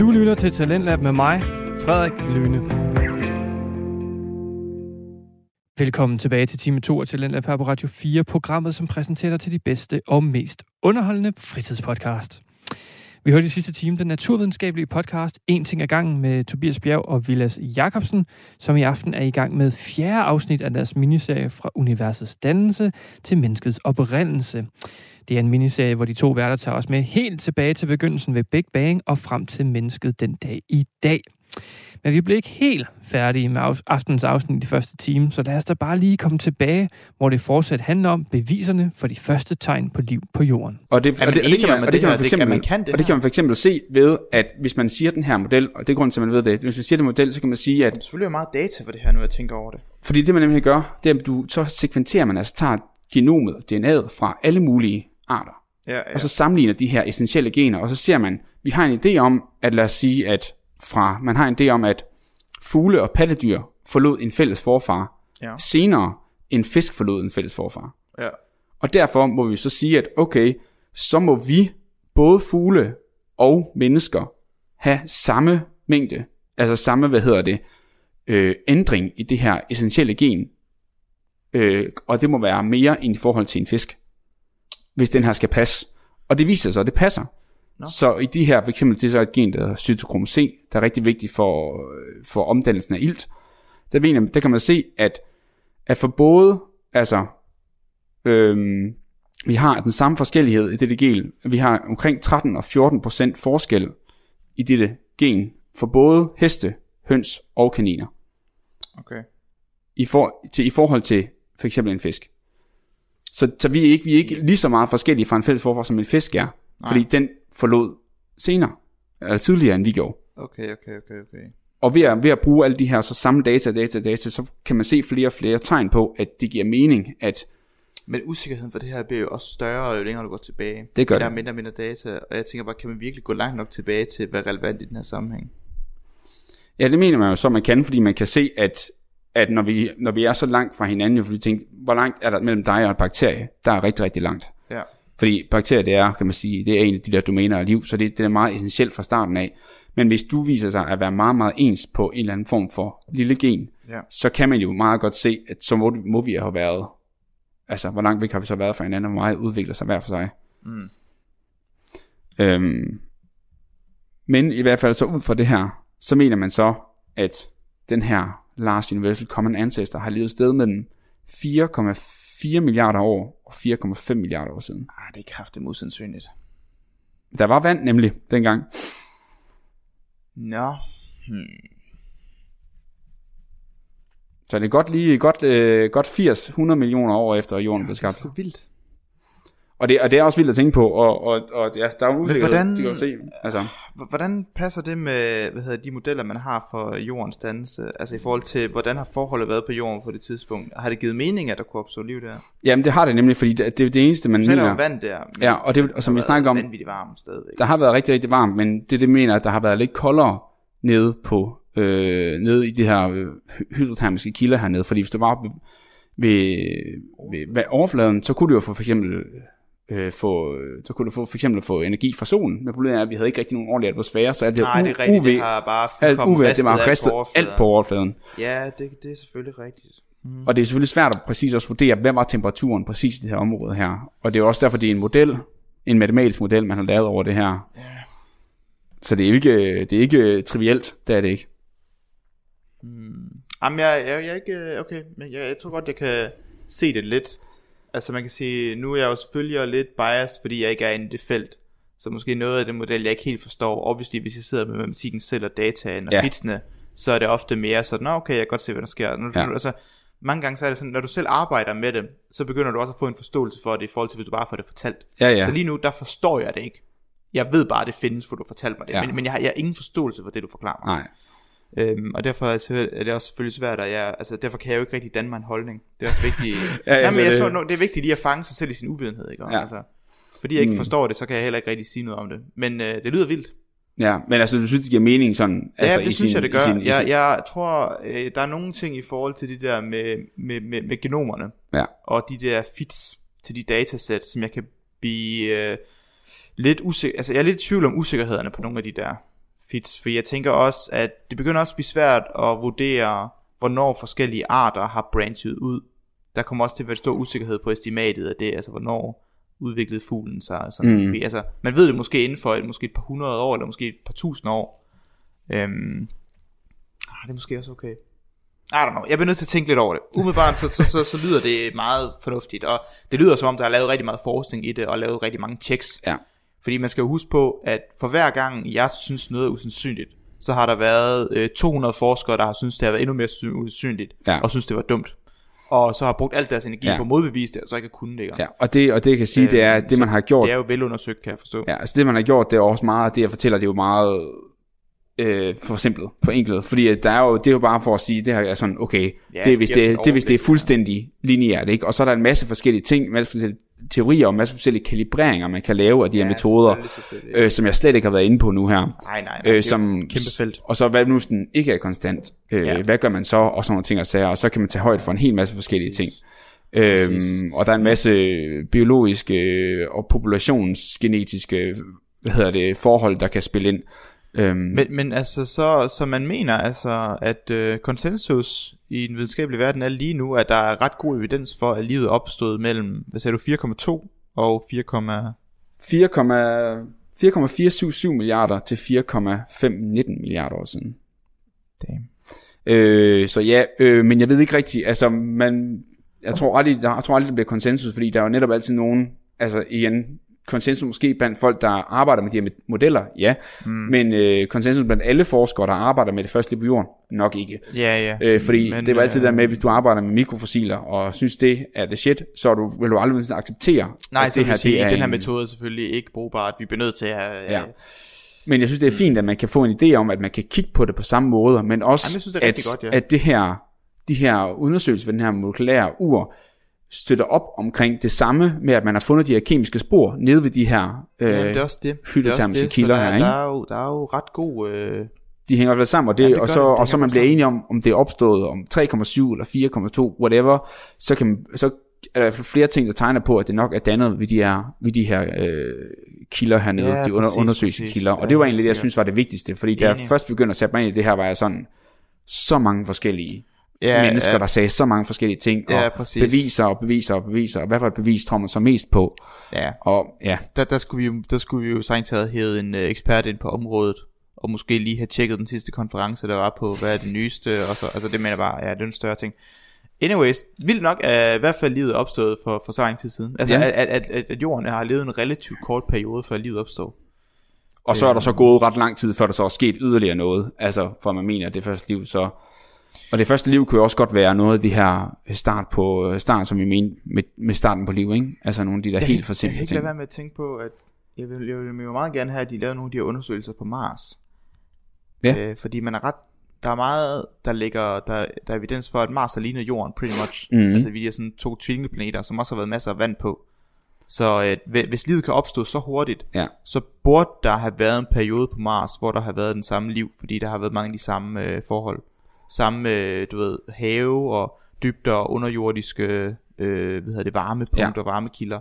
Du lytter til Talentlab med mig, Frederik Lyne. Velkommen tilbage til time 2 af Talentlab her på Radio 4, programmet, som præsenterer dig til de bedste og mest underholdende fritidspodcast. Vi hørte i sidste time den naturvidenskabelige podcast En ting ad gangen med Tobias Bjerg og Vilas Jakobsen, som i aften er i gang med fjerde afsnit af deres miniserie fra universets dannelse til menneskets oprindelse. Det er en miniserie, hvor de to værter tager os med helt tilbage til begyndelsen ved Big Bang og frem til mennesket den dag i dag. Men vi blev ikke helt færdige med aftens afsnit i de første time, så lad os da bare lige komme tilbage, hvor det fortsat handler om beviserne for de første tegn på liv på jorden. Og det, og det, og det, kan man, og det kan man for eksempel, man kan det og det kan man for eksempel se ved, at hvis man siger den her model, og det er grunden til, at man ved det, hvis man siger den model, så kan man sige, at... Der er selvfølgelig meget data for det her, nu jeg tænker over det. Fordi det man nemlig gør, det er, at du så sekventerer man, altså tager genomet, DNA'et fra alle mulige arter. Ja, ja. Og så sammenligner de her essentielle gener, og så ser man, vi har en idé om, at lad os sige, at fra, man har en idé om, at fugle og pattedyr forlod en fælles forfar, ja. senere en fisk forlod en fælles forfar. Ja. Og derfor må vi så sige, at okay, så må vi, både fugle og mennesker, have samme mængde, altså samme, hvad hedder det, øh, ændring i det her essentielle gen, øh, og det må være mere end i forhold til en fisk, hvis den her skal passe. Og det viser sig, at det passer. No. Så i de her, for eksempel, det er så et gen, der hedder cytokrom C, der er rigtig vigtigt for, for omdannelsen af ilt. Der, mener, der kan man se, at, at for både, altså, øhm, vi har den samme forskellighed i dette gen. Vi har omkring 13 og 14 procent forskel i dette gen for både heste, høns og kaniner. Okay. I, for, til, I forhold til for eksempel en fisk. Så, så vi, er ikke, vi er ikke lige så meget forskellige fra en fælles forfor, som en fisk er. Nej. Fordi den forlod senere, eller tidligere end vi gjorde. Okay, okay, okay, okay. Og ved at, ved at bruge alle de her så samme data, data, data, så kan man se flere og flere tegn på, at det giver mening, at... Men usikkerheden for det her bliver jo også større, jo længere du går tilbage. Det gør det. Der er mindre og mindre data, og jeg tænker bare, kan man virkelig gå langt nok tilbage til, hvad er relevant i den her sammenhæng? Ja, det mener man jo så, man kan, fordi man kan se, at, at når, vi, når vi er så langt fra hinanden, jo, fordi vi tænker, hvor langt er der mellem dig og en bakterie? Der er rigtig, rigtig langt. Ja. Fordi bakterier, det er, kan man sige, det er en af de der domæner af liv, så det, det er meget essentielt fra starten af. Men hvis du viser sig at være meget, meget ens på en eller anden form for lille gen, ja. så kan man jo meget godt se, at så må, må vi have været, altså hvor langt væk har vi så været fra hinanden, og hvor meget udvikler sig hver for sig. Mm. Øhm, men i hvert fald så ud fra det her, så mener man så, at den her Last Universal Common Ancestor har levet sted mellem 4,4 milliarder år og 4,5 milliarder år siden. Ah, det er kraftigt usandsynligt. Der var vand nemlig dengang. Nå. Hmm. Så det er godt lige godt, øh, godt 80-100 millioner år efter jorden blev skabt. Det er så vildt. Og det, og det er også vildt at tænke på, og, og, og ja, der er usikkerhed, hvordan, de kan se. Altså. Hvordan passer det med hvad hedder, de modeller, man har for jordens dannelse? Altså i forhold til, hvordan har forholdet været på jorden på det tidspunkt? Har det givet mening, at der kunne opstå liv der? Jamen det har det nemlig, fordi det, det er det eneste, man mener. Der er vand der. Ja, og, det, og som vi snakker om, varmt stadigvæk. der har været rigtig, rigtig varmt, men det det mener, at der har været lidt koldere nede på øh, nede i de her øh, hydrotermiske kilder hernede, fordi hvis du var ved, ved, ved, ved overfladen, så kunne du jo få for eksempel øh, få, så kunne du få, for eksempel få energi fra solen. Men problemet er, at vi havde ikke rigtig nogen ordentlig atmosfære, så alt det, Nej, det er rigtigt, UV, det har bare alt UV, det var ristet alt på overfladen. Ja, det, det er selvfølgelig rigtigt. Mm. Og det er selvfølgelig svært at præcis også vurdere, hvad var temperaturen præcis i det her område her. Og det er også derfor, det er en model, en matematisk model, man har lavet over det her. Ja. Så det er ikke, det er ikke trivielt, det er det ikke. Mm. Jamen, jeg, jeg, jeg, er ikke, okay, men jeg, jeg tror godt, jeg kan se det lidt. Altså man kan sige, nu er jeg jo selvfølgelig lidt biased, fordi jeg ikke er inde i det felt. Så måske noget af det model, jeg ikke helt forstår. Obviously, hvis jeg sidder med matematikken selv og dataen og ja. fitsene, så er det ofte mere sådan, Nå, okay, jeg kan godt se, hvad der sker. Nu, ja. altså, mange gange så er det sådan, når du selv arbejder med det, så begynder du også at få en forståelse for det, i forhold til, hvis du bare får det fortalt. Ja, ja. Så lige nu, der forstår jeg det ikke. Jeg ved bare, at det findes, for du har fortalt mig det. Ja. Men, men jeg, har, jeg har ingen forståelse for det, du forklarer mig. Nej. Øhm, og derfor er det også selvfølgelig svært, at jeg, altså derfor kan jeg jo ikke rigtig danne mig en holdning. Det er også vigtigt. ja, ja, Jamen, jeg tror, det er vigtigt lige at fange sig selv i sin uvidenhed, ikke? Ja. Altså, fordi jeg ikke mm. forstår det, så kan jeg heller ikke rigtig sige noget om det. Men øh, det lyder vildt. Ja, men altså, du synes, det giver mening sådan? Ja, altså, det i synes sin, jeg, det gør. Sin, jeg, jeg tror, øh, der er nogle ting i forhold til de der med, med, med, med genomerne, ja. og de der fits til de datasæt, som jeg kan blive øh, lidt usikker, altså jeg er lidt i tvivl om usikkerhederne på nogle af de der fits, for jeg tænker også, at det begynder også at blive svært at vurdere, hvornår forskellige arter har branchet ud. Der kommer også til at være stor usikkerhed på estimatet af det, altså hvornår udviklede fuglen sig. Sådan. Mm. Altså, man ved det måske inden for et, måske et par hundrede år, eller måske et par tusind år. Øhm, ah, det er måske også okay. I don't know, jeg bliver nødt til at tænke lidt over det. Umiddelbart så, så, så, så lyder det meget fornuftigt, og det lyder som om, der er lavet rigtig meget forskning i det, og lavet rigtig mange checks. Ja. Fordi man skal jo huske på, at for hver gang jeg synes noget er usandsynligt, så har der været øh, 200 forskere, der har synes det har været endnu mere usandsynligt, Ja. og synes det var dumt. Og så har brugt alt deres energi Ja. på at modbevise det, og så ikke kunne det. Ja, og det, og det jeg kan sige, det er, at det man har gjort, Det er jo velundersøgt, kan jeg forstå. ja, altså det man har gjort, det er også meget, det jeg fortæller, det er jo meget øh, for simpelt, forenklet, fordi at der er jo, det er jo bare for at sige, det her er sådan, okay, Ja, det er hvis det det, det, hvis det er fuldstændig lineært, ikke? Og så er der en masse forskellige ting, en masse forskellige teorier og en masse forskellige kalibreringer, man kan lave af de her Ja, metoder, øh, som jeg slet ikke har været inde på nu her. Nej, nej, nej. Øh, som, kæmpe felt. Og så hvad nu sådan ikke er konstant. Øh, Ja. Hvad gør man så? Og sådan nogle ting og sager. Og så kan man tage højde for en hel masse forskellige Præcis. ting. Øhm, Præcis. og der er en masse biologiske og populationsgenetiske hvad hedder det, forhold, der kan spille ind. Øhm, Men, men altså, så, så man mener altså, at øh, konsensus i den videnskabelige verden er lige nu, at der er ret god evidens for, at livet opstod mellem, hvad sagde du, 4,2 og 4, 4,477 milliarder til 4,519 milliarder år siden. damn. Øh, så ja, øh, men jeg ved ikke rigtigt, altså man, jeg tror aldrig, der, jeg tror aldrig, det bliver konsensus, fordi der er jo netop altid nogen, altså igen, konsensus måske blandt folk, der arbejder med de her modeller, ja, mm. men øh, konsensus blandt alle forskere, der arbejder med det første på jorden, nok ikke. Ja, ja. Øh, fordi Men, det var altid øh, der med, hvis du arbejder med mikrofossiler, og synes det er the shit, så du, vil du aldrig acceptere, Nej, at det her, sige, er den her en- metode er selvfølgelig ikke brugbar, at vi bliver nødt til at... Ja. Ja. Men jeg synes, det er fint, at man kan få en idé om, at man kan kigge på det på samme måde, men også, Jamen, synes, det at, godt, ja. at det her, de her undersøgelser ved den her molekylære ur, støtter op omkring det samme med, at man har fundet de her kemiske spor nede ved de her, øh, Ja, det er også det. Er kilder der, her, er- ikke? Der er, jo, der er jo ret god... Øh, de hænger vel sammen, og, det, Ja, det og, så, det. Det og så man bliver enige om, om det er opstået om 3,7 eller 4,2, whatever, så, kan, så er der flere ting, der tegner på, at det nok er dannet ved de her, ved de her øh, kilder hernede, Ja, de under, præcis, undersøgelse præcis. kilder. Og det var egentlig det, jeg synes var det vigtigste, fordi da jeg først begyndte at sætte mig ind i det her, var jeg sådan, så mange forskellige ja, mennesker, ja, der sagde så mange forskellige ting, Ja, og præcis. beviser og beviser og beviser, og hvad for et bevis tror man så mest på? ja. Og ja, Der, der, skulle vi, jo- der skulle vi jo strengt taget hævet en øh, ekspert ind på området, og måske lige have tjekket den sidste konference, der var på, hvad er det nyeste, og så, altså det mener jeg bare, ja, det er en større ting. Anyways, vildt nok er i hvert fald livet opstået for, for så lang tid siden. Altså, Ja. at, at, at, at, at jorden har levet en relativt kort periode, før livet opstod. og så er der så gået ret lang tid, før der så er sket yderligere noget, altså for man mener, at det første liv så... Og det første liv kunne jo også godt være noget af det her start på start, som vi mener med, med starten på liv, ikke? Altså nogle af de der Jeg helt for Jeg kan simple ikke ting. lade være med at tænke på, at jeg vil, jeg vil jo meget gerne have, at de laver nogle af de her undersøgelser på Mars. Ja. Øh, fordi man er ret, der er meget, der ligger, der, der er evidens for, at Mars er lignet Jorden, pretty much. Mhm. Altså vi er sådan to tvillingeplaneter, som også har været masser af vand på. Så øh, hvi- hvis livet kan opstå så hurtigt, Ja. så burde der have været en periode på Mars, hvor der har været den samme liv, fordi der har været mange af de samme øh, forhold. Samme, øh, du ved, have og dybder og underjordiske, øh, hvad hedder det, varmepunkter, ja. varmekilder.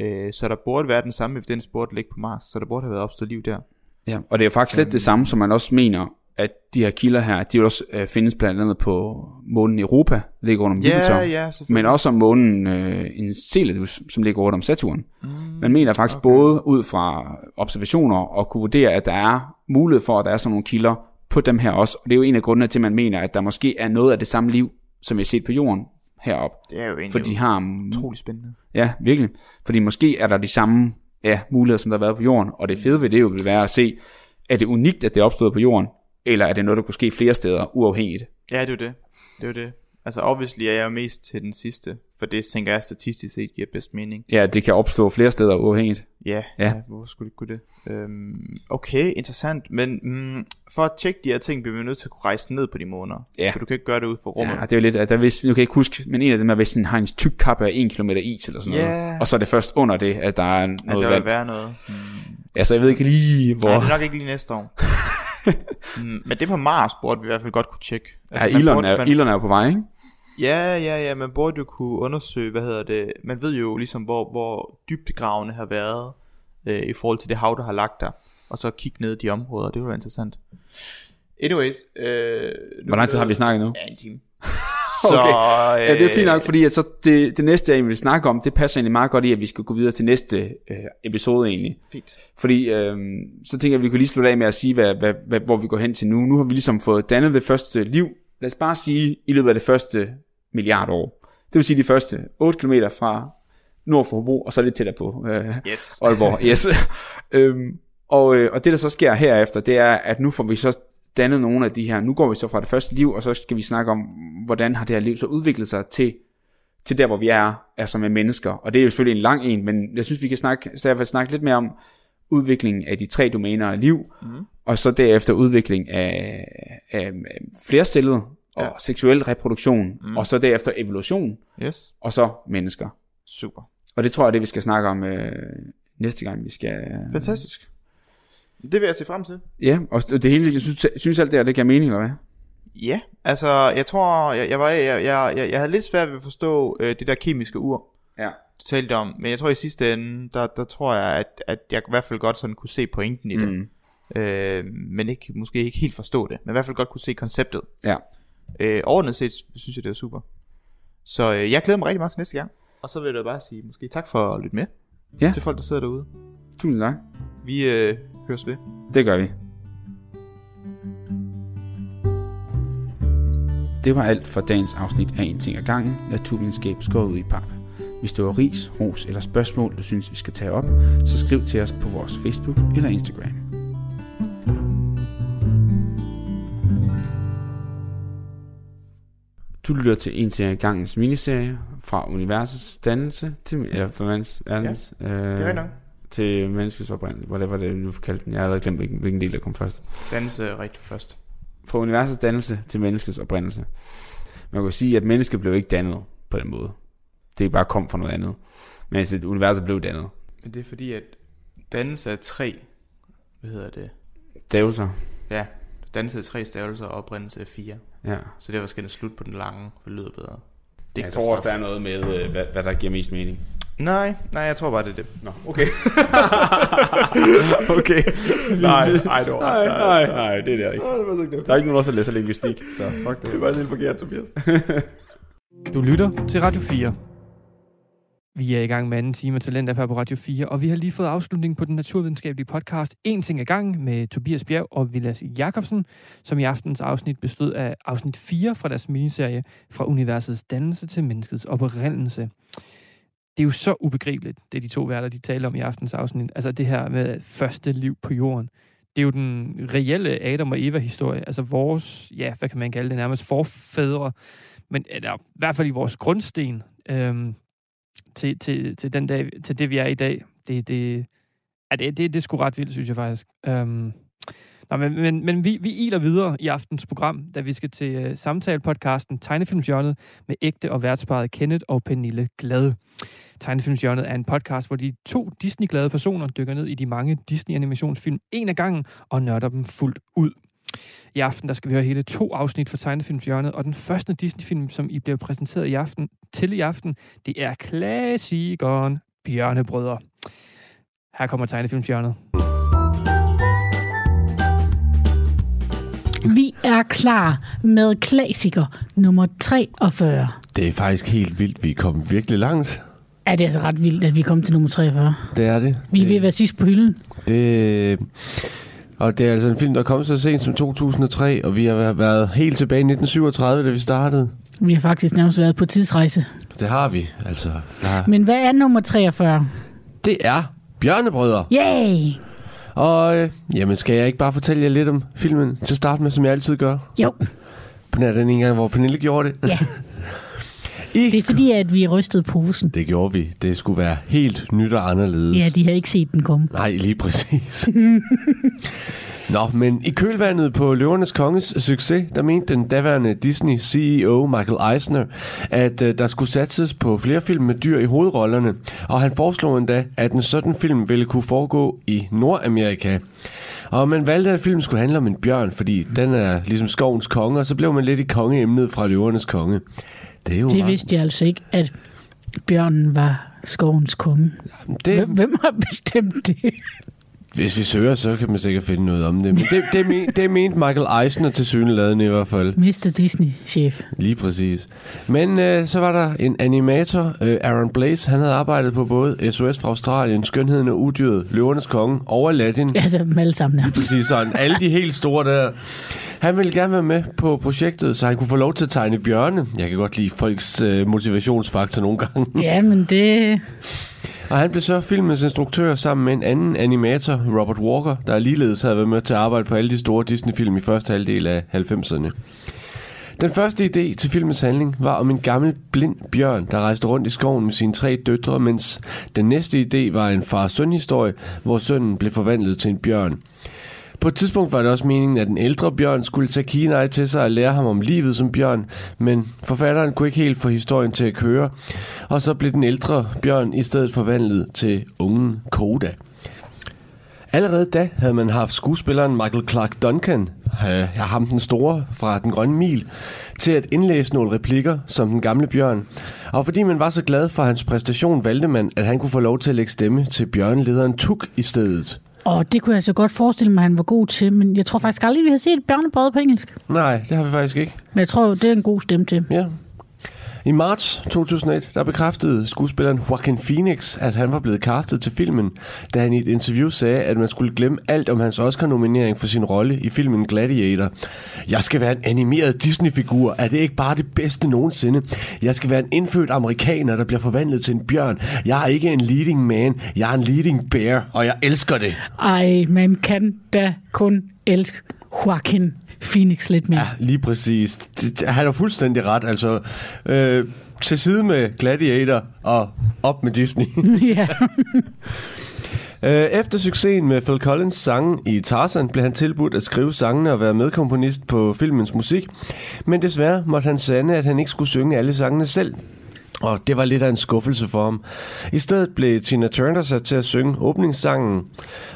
Øh, så der burde være den samme evidens, burde ligge på Mars, så der burde have været opstået liv der. Ja, og det er faktisk lidt det samme, som man også mener, at de her kilder her, de vil også øh, findes blandt andet på månen Europa, der ligger rundt om Jupiter. Ja, ja, selvfølgelig. men også om månen øh, Enceladus, som ligger rundt om Saturn. Mm, Man mener faktisk okay. både ud fra observationer og kunne vurdere, at der er mulighed for, at der er sådan nogle kilder på dem her også. Og det er jo en af grundene til, at man mener, at der måske er noget af det samme liv, som vi har set på jorden herop. det er jo egentlig For de har... utrolig spændende. Ja, virkelig. Fordi måske er der de samme ja, muligheder, som der har været på jorden. Og det fede ved det jo vil være at se, er det unikt, at det er opstået på jorden, eller er det noget, der kunne ske flere steder, uafhængigt? Ja, det er jo det. Det er jo det. Altså obviously er jeg mest til den sidste, for det tænker jeg statistisk set giver bedst mening. Ja, det kan opstå flere steder uafhængigt. Ja, Ja. ja. hvorfor skulle det kunne det? Øhm, okay, interessant. Men mm, for at tjekke de her ting, bliver vi nødt til at kunne rejse ned på de måneder. Ja. For du kan ikke gøre det ud for rummet. Ja, det er jo lidt, at der hvis, nu kan jeg ikke huske, men en af dem er, hvis den har en tyk kappe af 1 km is eller sådan Ja. noget. Og så er det først under det, at der er at noget der vand. vil være noget. Mm. Ja, så jeg ved ikke lige, hvor... Nej, det er nok ikke lige næste år. mm, men det på Mars burde vi i hvert fald godt kunne tjekke. ja, man Elon burde- er, man- Elon er jo på vej, ikke? Ja, ja, ja, man burde jo kunne undersøge, hvad hedder det, man ved jo ligesom, hvor, hvor dybdegravene har været øh, i forhold til det hav, der har lagt der, og så kigge ned i de områder, det var interessant. Anyways. Øh, Hvor lang tid har vi snakket nu? Ja, en time. Så, okay. Ja, det er fint nok, fordi at så det, det næste, jeg vil snakke om, det passer egentlig meget godt i, at vi skal gå videre til næste øh, episode egentlig. Fint. Fordi øh, så tænker jeg, at vi kan lige slutte af med at sige, hvad, hvad, hvad, hvor vi går hen til nu. Nu har vi ligesom fået dannet det første liv, lad os bare sige, i løbet af det første milliard år. Det vil sige de første 8 km fra nord for Hobro, og så lidt tættere på øh, yes. Aalborg. Yes. øhm, og, øh, og det der så sker herefter, det er, at nu får vi så dannet nogle af de her, nu går vi så fra det første liv, og så skal vi snakke om, hvordan har det her liv så udviklet sig til, til der, hvor vi er, altså med mennesker. Og det er jo selvfølgelig en lang en, men jeg synes, vi kan snakke, så jeg vil snakke lidt mere om udviklingen af de tre domæner af liv, mm. og så derefter udvikling af, af flercellet og ja. seksuel reproduktion, mm. og så derefter evolution, yes. og så mennesker. Super. Og det tror jeg, det vi skal snakke om øh, næste gang, vi skal... Fantastisk. Det vil jeg se frem til. Ja, og det hele, jeg synes, synes alt det her, det giver mening, eller hvad? Ja, altså, jeg tror, jeg, jeg, var, jeg, jeg, jeg, jeg havde lidt svært ved at forstå øh, det der kemiske ur, ja. du talte om, men jeg tror i sidste ende, der, der tror jeg, at, at jeg i hvert fald godt sådan kunne se pointen i det. Mm. Øh, men ikke, måske ikke helt forstå det, men i hvert fald godt kunne se konceptet. Ja. Øh, overordnet set, synes jeg, det er super. Så øh, jeg glæder mig rigtig meget til næste gang. Og så vil jeg bare sige, måske tak for at lytte med. Ja. Til folk, der sidder derude. Tusind tak. Vi øh, høres ved. Det gør vi. Det var alt for dagens afsnit af En ting ad gangen, naturvidenskab skåret ud i pap. Hvis du har ris, ros eller spørgsmål, du synes, vi skal tage op, så skriv til os på vores Facebook eller Instagram. Du lytter til en ad gangens miniserie fra universets dannelse til eller fra verdens, verdens ja, øh, det er nok til menneskets oprindelse, whatever det nu kaldt den. Jeg har allerede glemt, hvilken, hvilken del der kom først. Dannelse rigtig først. Fra universets dannelse til menneskets oprindelse. Man kan sige, at mennesket blev ikke dannet på den måde. Det bare kom fra noget andet. Men altså, universet blev dannet. Men det er fordi, at dannelse er tre, hvad hedder det? Stavelser. Ja, dannelse er tre stavelser, og oprindelse er fire. Ja. Så det var skal slut på den lange, for det lyder bedre. Det jeg tror også, der er noget med, øh, hvad, hvad der giver mest mening. Nej, nej, jeg tror bare, det er det. Nå, okay. okay. nej, nej, det var, nej, nej, nej, det er det ikke. Nej, det var ikke det. Der er ikke nogen, der læser linguistik, så fuck det. Det var helt forkert, Tobias. du lytter til Radio 4. Vi er i gang med anden time af Talent på Radio 4, og vi har lige fået afslutningen på den naturvidenskabelige podcast En ting ad gang med Tobias Bjerg og Vilas Jakobsen, som i aftens afsnit bestod af afsnit 4 fra deres miniserie Fra universets dannelse til menneskets oprindelse det er jo så ubegribeligt, det de to værter, de taler om i aftens afsnit. Altså det her med første liv på jorden. Det er jo den reelle Adam og Eva-historie. Altså vores, ja, hvad kan man kalde det, nærmest forfædre. Men eller, i hvert fald i vores grundsten øhm, til, til, til, den dag, til det, vi er i dag. Det, det, ja, det, det, det er sgu ret vildt, synes jeg faktisk. Øhm, Nå, men, men, men vi, vi iler videre i aftens program, da vi skal til uh, samtale-podcasten Tegnefilmsjørnet med ægte og værtsparet Kenneth og Pernille Glade. Tegnefilmsjørnet er en podcast, hvor de to Disney-glade personer dykker ned i de mange Disney-animationsfilm en af gangen og nørder dem fuldt ud. I aften der skal vi høre hele to afsnit fra Tegnefilmsjørnet, og den første Disney-film, som I bliver præsenteret i aften, til i aften, det er klassikeren Bjørnebrødre. Her kommer Tegnefilmsjørnet. Vi er klar med klassiker nummer 43. Det er faktisk helt vildt. Vi er kommet virkelig langt. Ja, det er altså ret vildt, at vi kom til nummer 43. Det er det. Vi er ved at være sidst på hylden. Det, og det er altså en film, der kom så sent som 2003, og vi har været helt tilbage i 1937, da vi startede. Vi har faktisk nærmest været på tidsrejse. Det har vi, altså. Der... Men hvad er nummer 43? Det er Bjørnebrødre. Yay! Og øh, jamen, skal jeg ikke bare fortælle jer lidt om filmen til at starte med, som jeg altid gør? Jo. På den gang, hvor Pernille gjorde det. Ja. I... Det er fordi, at vi rystede posen. Det gjorde vi. Det skulle være helt nyt og anderledes. Ja, de har ikke set den komme. Nej, lige præcis. Nå, men i kølvandet på Løvernes Konges succes, der mente den daværende Disney-CEO Michael Eisner, at uh, der skulle satses på flere film med dyr i hovedrollerne, og han foreslog endda, at en sådan film ville kunne foregå i Nordamerika. Og man valgte, at filmen skulle handle om en bjørn, fordi den er ligesom skovens konge, og så blev man lidt i kongeemnet fra Løvernes Konge. Det, er jo det vidste jeg altså ikke, at Bjørnen var skovens konge. Det, Hvem, har bestemt det? hvis vi søger, så kan man sikkert finde noget om det. Men det, det, men, det mente Michael Eisner til synligheden i hvert fald. Mr. Disney-chef. Lige præcis. Men øh, så var der en animator, øh, Aaron Blaze. Han havde arbejdet på både SOS fra Australien, Skønheden og Udyret, Løvernes Konge og Aladdin. Altså dem alle sammen nærmest. Præcis sådan. Alle de helt store der. Han ville gerne være med på projektet, så han kunne få lov til at tegne bjørne. Jeg kan godt lide folks øh, motivationsfaktor nogle gange. Ja, men det... Og han blev så filmens instruktør sammen med en anden animator, Robert Walker, der ligeledes havde været med til at arbejde på alle de store Disney-film i første halvdel af 90'erne. Den første idé til filmens handling var om en gammel blind bjørn, der rejste rundt i skoven med sine tre døtre, mens den næste idé var en far-søn-historie, hvor sønnen blev forvandlet til en bjørn. På et tidspunkt var det også meningen, at den ældre bjørn skulle tage Kinai til sig og lære ham om livet som bjørn, men forfatteren kunne ikke helt få historien til at køre, og så blev den ældre bjørn i stedet forvandlet til ungen Koda. Allerede da havde man haft skuespilleren Michael Clark Duncan, øh, ham den store fra Den Grønne Mil, til at indlæse nogle replikker som den gamle bjørn. Og fordi man var så glad for hans præstation, valgte man, at han kunne få lov til at lægge stemme til bjørnlederen Tuk i stedet. Og det kunne jeg så godt forestille mig, at han var god til, men jeg tror faktisk aldrig, vi har set bjørnebrød på engelsk. Nej, det har vi faktisk ikke. Men jeg tror, det er en god stemme til. Ja. I marts 2001, der bekræftede skuespilleren Joaquin Phoenix, at han var blevet castet til filmen, da han i et interview sagde, at man skulle glemme alt om hans Oscar-nominering for sin rolle i filmen Gladiator. Jeg skal være en animeret Disney-figur. Er det ikke bare det bedste nogensinde? Jeg skal være en indfødt amerikaner, der bliver forvandlet til en bjørn. Jeg er ikke en leading man. Jeg er en leading bear, og jeg elsker det. Ej, man kan da kun elske Joaquin Phoenix lidt mere. Ja, lige præcis. Det- Han har fuldstændig ret. Altså, øh, til side med Gladiator og op med Disney. ja. Øh, Efter succesen med Phil Collins sange i Tarzan, blev han tilbudt at skrive sangene og være medkomponist på filmens musik. Men desværre måtte han sande, at han ikke skulle synge alle sangene selv. Og det var lidt af en skuffelse for ham. I stedet blev Tina Turner sat til at synge åbningssangen,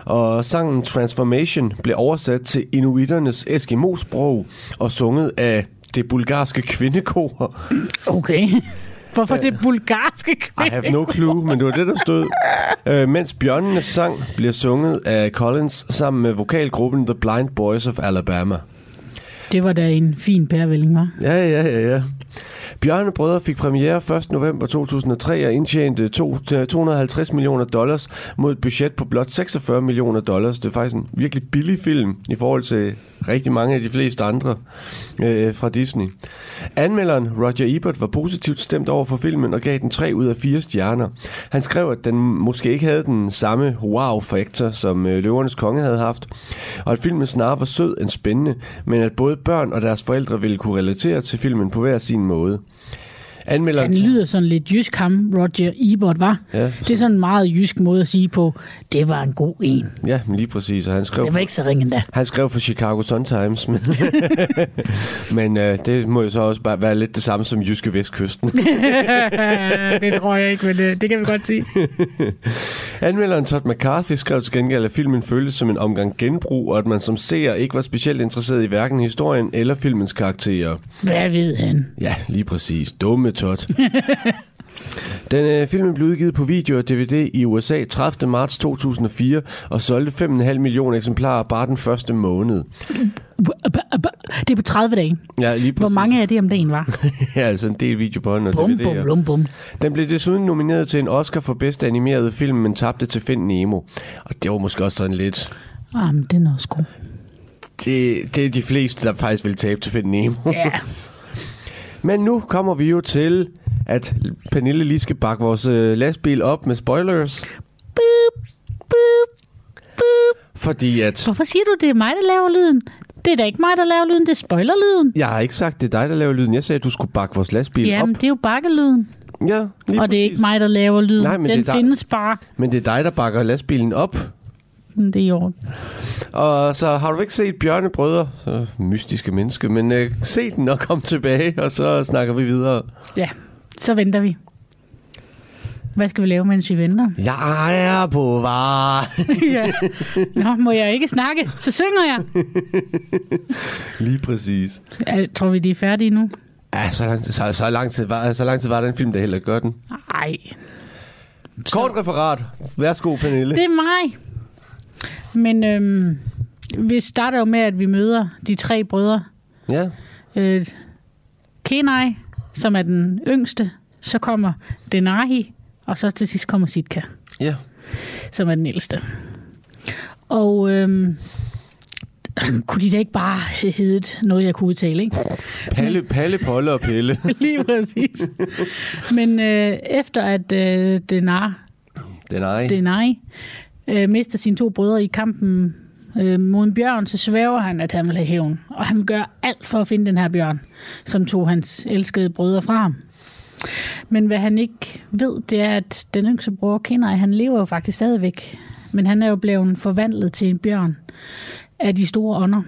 og sangen Transformation blev oversat til inuiternes Eskimo-sprog og sunget af det bulgarske kvindekor. Okay. Hvorfor det bulgarske I kvinde? have no clue, men det var det, der stod. Øh, mens Bjørnenes sang bliver sunget af Collins sammen med vokalgruppen The Blind Boys of Alabama. Det var da en fin pærevælling, var. Ja, ja, ja, ja. Bjørnebrødre fik premiere 1. november 2003 og indtjente to- 250 millioner dollars mod et budget på blot 46 millioner dollars. Det er faktisk en virkelig billig film i forhold til rigtig mange af de fleste andre øh, fra Disney. Anmelderen Roger Ebert var positivt stemt over for filmen og gav den 3 ud af 4 stjerner. Han skrev, at den måske ikke havde den samme wow-faktor, som øh, Løvernes Konge havde haft, og at filmen snarere var sød end spændende, men at både børn og deres forældre ville kunne relatere til filmen på hver sin måde. Anmelderen... Han lyder sådan lidt jysk ham, Roger Ebert, var. Ja, Det er sådan en meget jysk måde at sige på, det var en god en. Ja, men lige præcis. Og han skrev, Det var ikke så ringe da. han skrev for Chicago Sun-Times, men, men øh, det må jo så også bare være lidt det samme som Jyske Vestkysten. det tror jeg ikke, men det, det kan vi godt sige. Anmelderen Todd McCarthy skrev til gengæld, at filmen føltes som en omgang genbrug, og at man som seer ikke var specielt interesseret i hverken historien eller filmens karakterer. Hvad ved han? Ja, lige præcis. Dumme Todd. Den øh, filmen blev udgivet på video og DVD i USA 30. marts 2004 og solgte 5,5 millioner eksemplarer bare den første måned. Det er på 30 dage. Ja, lige Hvor mange af det om dagen var? Ja, altså en del videobånd og Bum, DVD'er. bum, bum, bum. Den blev desuden nomineret til en Oscar for bedste animerede film, men tabte til Find Nemo. Og det var måske også sådan lidt... Ah, men den er også god. Det, det er de fleste, der faktisk vil tabe til Find Nemo. Ja. Men nu kommer vi jo til, at Pernille lige skal bakke vores øh, lastbil op med spoilers. Boop, boop, boop. Fordi at... Hvorfor siger du, det er mig, der laver lyden? Det er da ikke mig, der laver lyden, det er spoilerlyden. Jeg har ikke sagt, det er dig, der laver lyden. Jeg sagde, at du skulle bakke vores lastbil op. Jamen, det er jo bakkelyden. Ja, lige Og det er ikke præcis. mig, der laver lyden. Nej, men Den det er dig. findes bare. Men det er dig, der bakker lastbilen op. Det er i orden. Og så har du ikke set Bjørnebrødre, så mystiske menneske, men øh, se den og kom tilbage, og så snakker vi videre. Ja, så venter vi. Hvad skal vi lave, mens vi venter? Jeg er på vej. ja. Nå, må jeg ikke snakke? Så synger jeg. Lige præcis. Jeg tror vi, de er færdige nu? Ja, så lang, tid, så, så, lang tid var, så lang tid var den film, der heller gør den. Nej. Kort referat. Værsgo, Pernille. Det er mig. Men øhm, vi starter jo med, at vi møder de tre brødre. Ja. Øh, Kenai, som er den yngste. Så kommer Denahi, og så til sidst kommer Sitka, Ja. som er den ældste. Og øhm, kunne de da ikke bare have heddet noget, jeg kunne udtale, ikke? Palle, Palle, Polle og Pelle. Lige præcis. Men øh, efter at øh, Denar, Den ej. Denai øh, mister sine to brødre i kampen øh, mod en bjørn, så svæver han, at han vil have hævn. Og han gøre alt for at finde den her bjørn, som tog hans elskede brødre fra ham. Men hvad han ikke ved, det er, at den yngste bror, Kenai, han lever jo faktisk stadigvæk. Men han er jo blevet forvandlet til en bjørn af de store ånder.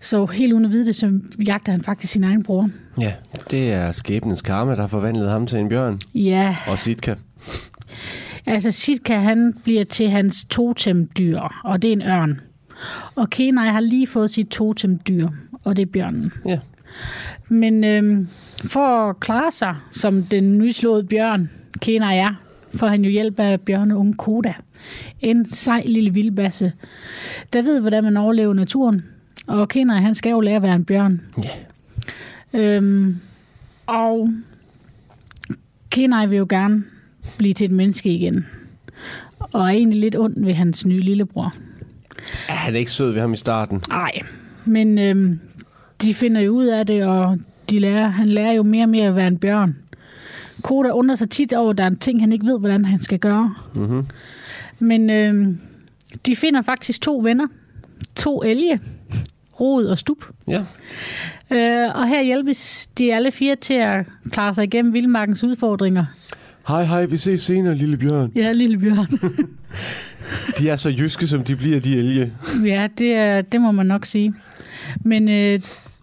Så helt uden at vide det, så jagter han faktisk sin egen bror. Ja, det er skæbnens karma, der har forvandlet ham til en bjørn. Ja, Og Sitka. Altså Sitka, han bliver til hans totemdyr, og det er en ørn. Og Kenai har lige fået sit totemdyr, og det er bjørnen. Ja. Men øhm, for at klare sig som den nyslåede bjørn, Kenai er, får han jo hjælp af bjørneunge Koda. En sej lille vildbasse, der ved, hvordan man overlever naturen. Og Kenai, han skal jo lære at være en bjørn. Ja. Øhm, og Kenai vil jo gerne blive til et menneske igen. Og er egentlig lidt ond ved hans nye lillebror. Er han ikke sød ved ham i starten? Nej, men øhm, de finder jo ud af det, og de lærer, han lærer jo mere og mere at være en bjørn. Koda undrer sig tit over, at der er en ting, han ikke ved, hvordan han skal gøre. Mm-hmm. Men øhm, de finder faktisk to venner. To elge. Rod og stup. Ja. Øh, og her hjælpes de alle fire til at klare sig igennem vildmarkens udfordringer. Hej, hej, vi ses senere, lille bjørn. Ja, lille bjørn. De er så jyske, som de bliver, de elge. ja, det, er, det må man nok sige. Men øh,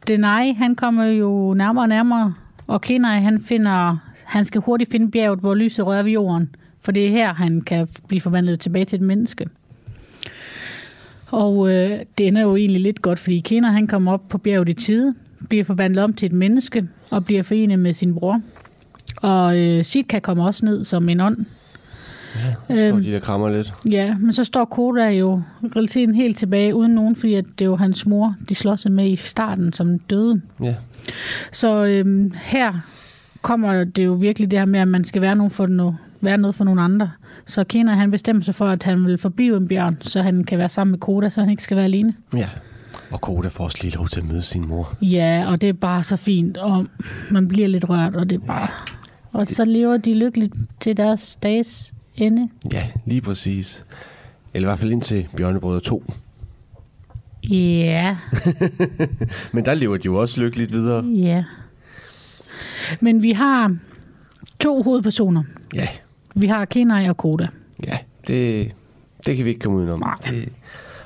Denai, han kommer jo nærmere og nærmere, og Kenai, han finder, han skal hurtigt finde bjerget, hvor lyset rører ved jorden. For det er her, han kan blive forvandlet tilbage til et menneske. Og øh, det ender jo egentlig lidt godt, fordi Kenai, han kommer op på bjerget i tide, bliver forvandlet om til et menneske, og bliver forenet med sin bror. Og øh, Sitka kommer også ned som en ånd, Så står Øhm. de der krammer lidt. Ja, men så står Koda jo realiteten helt tilbage uden nogen, fordi at det var hans mor, de slås med i starten, som døde. Ja. Så øhm, her kommer det jo virkelig det her med, at man skal være, nogen for no, være noget for nogle andre. Så Kena han bestemmer sig for, at han vil forblive en bjørn, så han kan være sammen med Koda, så han ikke skal være alene. Ja. Og Koda får også lige lov til at møde sin mor. Ja, og det er bare så fint, og man bliver lidt rørt, og det er bare... Og så lever de lykkeligt til deres dages ende. Ja, lige præcis. Eller i hvert fald indtil Bjørnebrødre 2. Ja, Men der lever de jo også lykkeligt videre. ja. Men vi har to hovedpersoner. Ja, Vi har Kenai og Koda. ja. Det, det kan vi ikke komme udenom. Nej. Det,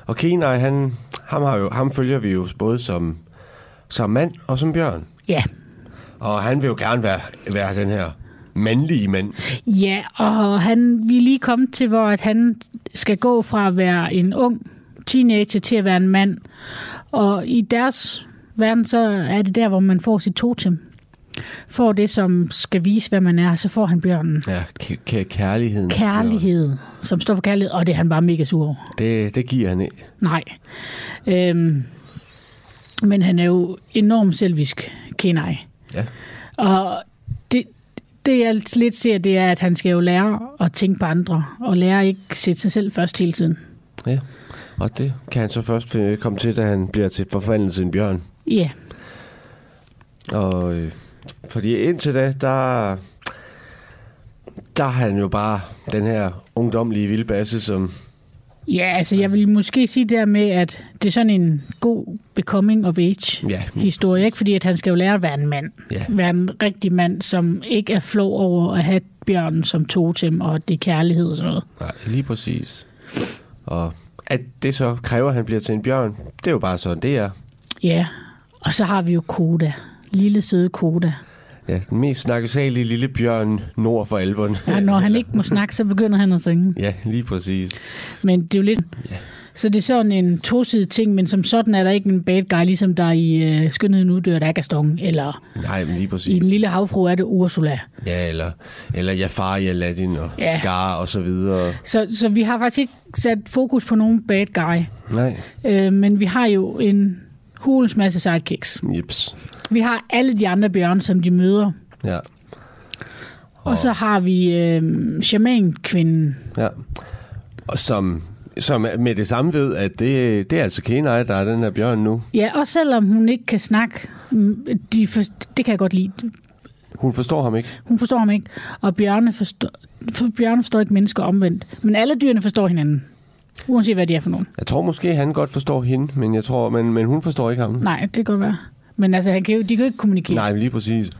og Kenai, han, ham, har jo, ham følger vi jo både som, som mand og som bjørn. Ja. Og han vil jo gerne være, være den her mandlige mand. Ja, og han, vi er lige kommet til, hvor at han skal gå fra at være en ung teenager til at være en mand. Og i deres verden, så er det der, hvor man får sit totem. Får det, som skal vise, hvad man er, så får han bjørnen. Ja, k- k- kærligheden. Kærlighed, som står for kærlighed, og det er han bare mega sur over. Det, det giver han ikke. Nej. Øhm, men han er jo enormt selvisk, Kenai. Ja. Og det, det jeg lidt ser, det er, at han skal jo lære at tænke på andre, og lære at ikke sætte sig selv først hele tiden. Ja. Og det kan han så først komme til, da han bliver til forvandlet til en bjørn. Ja, Og øh, fordi indtil da, der, der er han jo bare den her ungdomlige vildbasse, som... ja altså jeg vil måske sige der med, at det er sådan en god becoming of age Ja, historie, ikke? fordi at han skal jo lære at være en mand. Ja. Være en rigtig mand, som ikke er flov over at have bjørnen som totem, og det er kærlighed og sådan noget. Nej, lige præcis. Og at det så kræver, at han bliver til en bjørn, det er jo bare sådan, det er. Ja, og så har vi jo Koda. Lille søde Koda. Ja, den mest snakkesalige lille bjørn nord for alberne. Ja, når han ikke må snakke, så begynder han at synge. Ja, lige præcis. Men det er jo lidt... Så det er sådan en tosidig ting, men som sådan er der ikke en bad guy, ligesom der i uh, Skønheden uddør af Gaston, eller Nej, men lige præcis. i Den Lille Havfru er det Ursula. Ja, eller, eller Jafar i Aladdin og Ja. Scar og så videre. Så, så vi har faktisk ikke sat fokus på nogen bad guy, Nej, øh, men vi har jo en hulens masse sidekicks. jips. Vi har alle de andre bjørne, som de møder, Ja, og så har vi øh, shaman-kvinden. ja. Og som, som med det samme ved, at det, det er altså Kenai, der er den her bjørn nu. Ja, og selvom hun ikke kan snakke, mm, de for, det kan jeg godt lide. Hun forstår ham ikke. Hun forstår ham ikke, og bjørne forstår, for bjørne forstår ikke mennesker omvendt. Men alle dyrene forstår hinanden, uanset hvad de er for nogen. Jeg tror måske, han godt forstår hende, men, jeg tror, men, men hun forstår ikke ham. Nej, det kan godt være. Men altså, han kan jo, de kan jo ikke kommunikere. Nej, men lige præcis.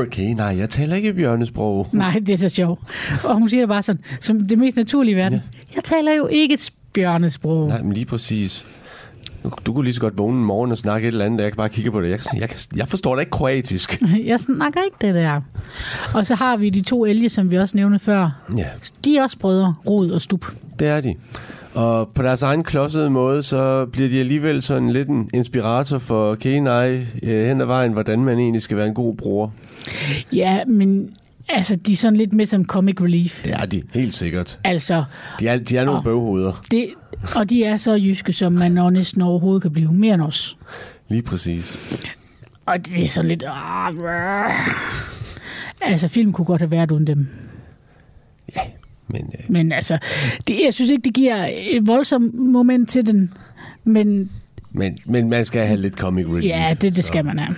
Okay, nej, jeg taler ikke bjørnesprog. Nej, det er så sjovt. Og hun siger det bare sådan, som det mest naturlige i verden. Ja. Jeg taler jo ikke et bjørnesprog. Nej, men lige præcis. Du, kunne lige så godt vågne en morgen og snakke et eller andet, og jeg kan bare kigge på det. Jeg, jeg, jeg forstår da ikke kroatisk. Jeg snakker ikke det der. Og så har vi de to elge, som vi også nævnte før. Ja, De er også brødre, Rod og Stup. det er de. Og på deres egen klodsede måde, så bliver de alligevel sådan lidt en inspirator for Kenai øh, hen ad vejen, hvordan man egentlig skal være en god bror. Ja, men altså, de er sådan lidt med som comic relief. Det er de, helt sikkert. Altså, De er, de er nogle Åh. bøvhoveder. det, og de er så jyske, som man når næsten overhovedet kan blive. Mere end os. Lige præcis. Og det er sådan lidt... ah, Altså, film kunne godt have været uden dem. Men øh, Men altså, det, jeg synes ikke, det giver et voldsomt moment til den. Men men, men man skal have lidt comic relief. ja, det, det så- skal man have.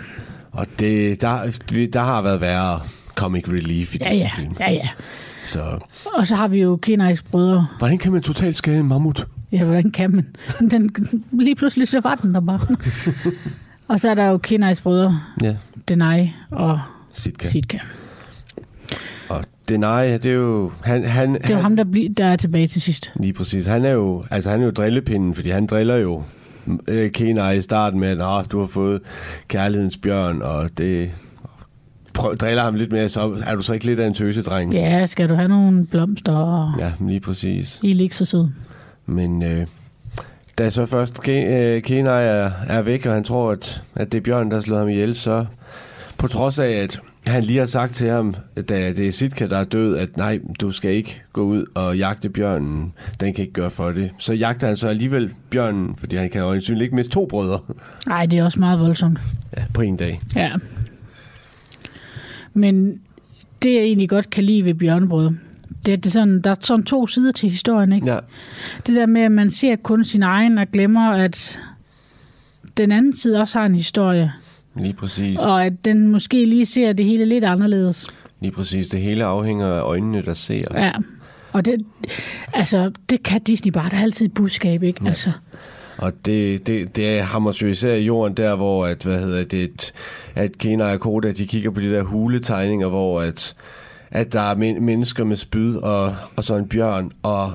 Og det, der, der har været værre comic relief i Ja, disse ja, film. ja, ja. Så Og så har vi jo Kenais brødre. hvordan kan man totalt skade en mammut? Ja, hvordan kan man? Den, lige pludselig så var den der bare. og så er der jo Kenais brødre, Ja, Denai og Sitka. Sitka. Og Denai, det er jo... Han, han, Det er jo han, ham, der, bli, der er tilbage til sidst. Lige præcis. Han er jo, altså han er jo drillepinden, fordi han driller jo øh, Kenai i starten med, at du har fået kærlighedens bjørn, og det prøv, driller ham lidt mere, så er du så ikke lidt af en tøsedreng. Ja, skal du have nogle blomster og Ja, lige præcis. I er ikke så sød. Men øh, da så først Ke- øh, Kenai er, er væk, og han tror, at, at det er bjørn, der har slået ham ihjel, så på trods af, at han lige har sagt til ham, da det er Sitka, der er død, at nej, du skal ikke gå ud og jagte bjørnen. Den kan ikke gøre for det. Så jagter han så alligevel bjørnen, fordi han kan jo øjensynligt ikke miste to brødre Nej, det er også meget voldsomt. ja, på en dag. Ja. Men det, jeg egentlig godt kan lide ved Bjørnebrød, det er, det er sådan, der er sådan to sider til historien, ikke? Ja, Det der med, at man ser kun sin egen og glemmer, at den anden side også har en historie, lige præcis. og at den måske lige ser det hele lidt anderledes. Lige præcis. Det hele afhænger af øjnene, der ser. Ja. Og det, altså, det kan Disney bare. Der er altid et budskab, ikke? Ja. Altså, Og det, det, det hammer jo især i jorden der, hvor at, hvad hedder det, at Kena og Koda, de kigger på de der huletegninger, hvor at, at der er men, mennesker med spyd og, og så en bjørn, og,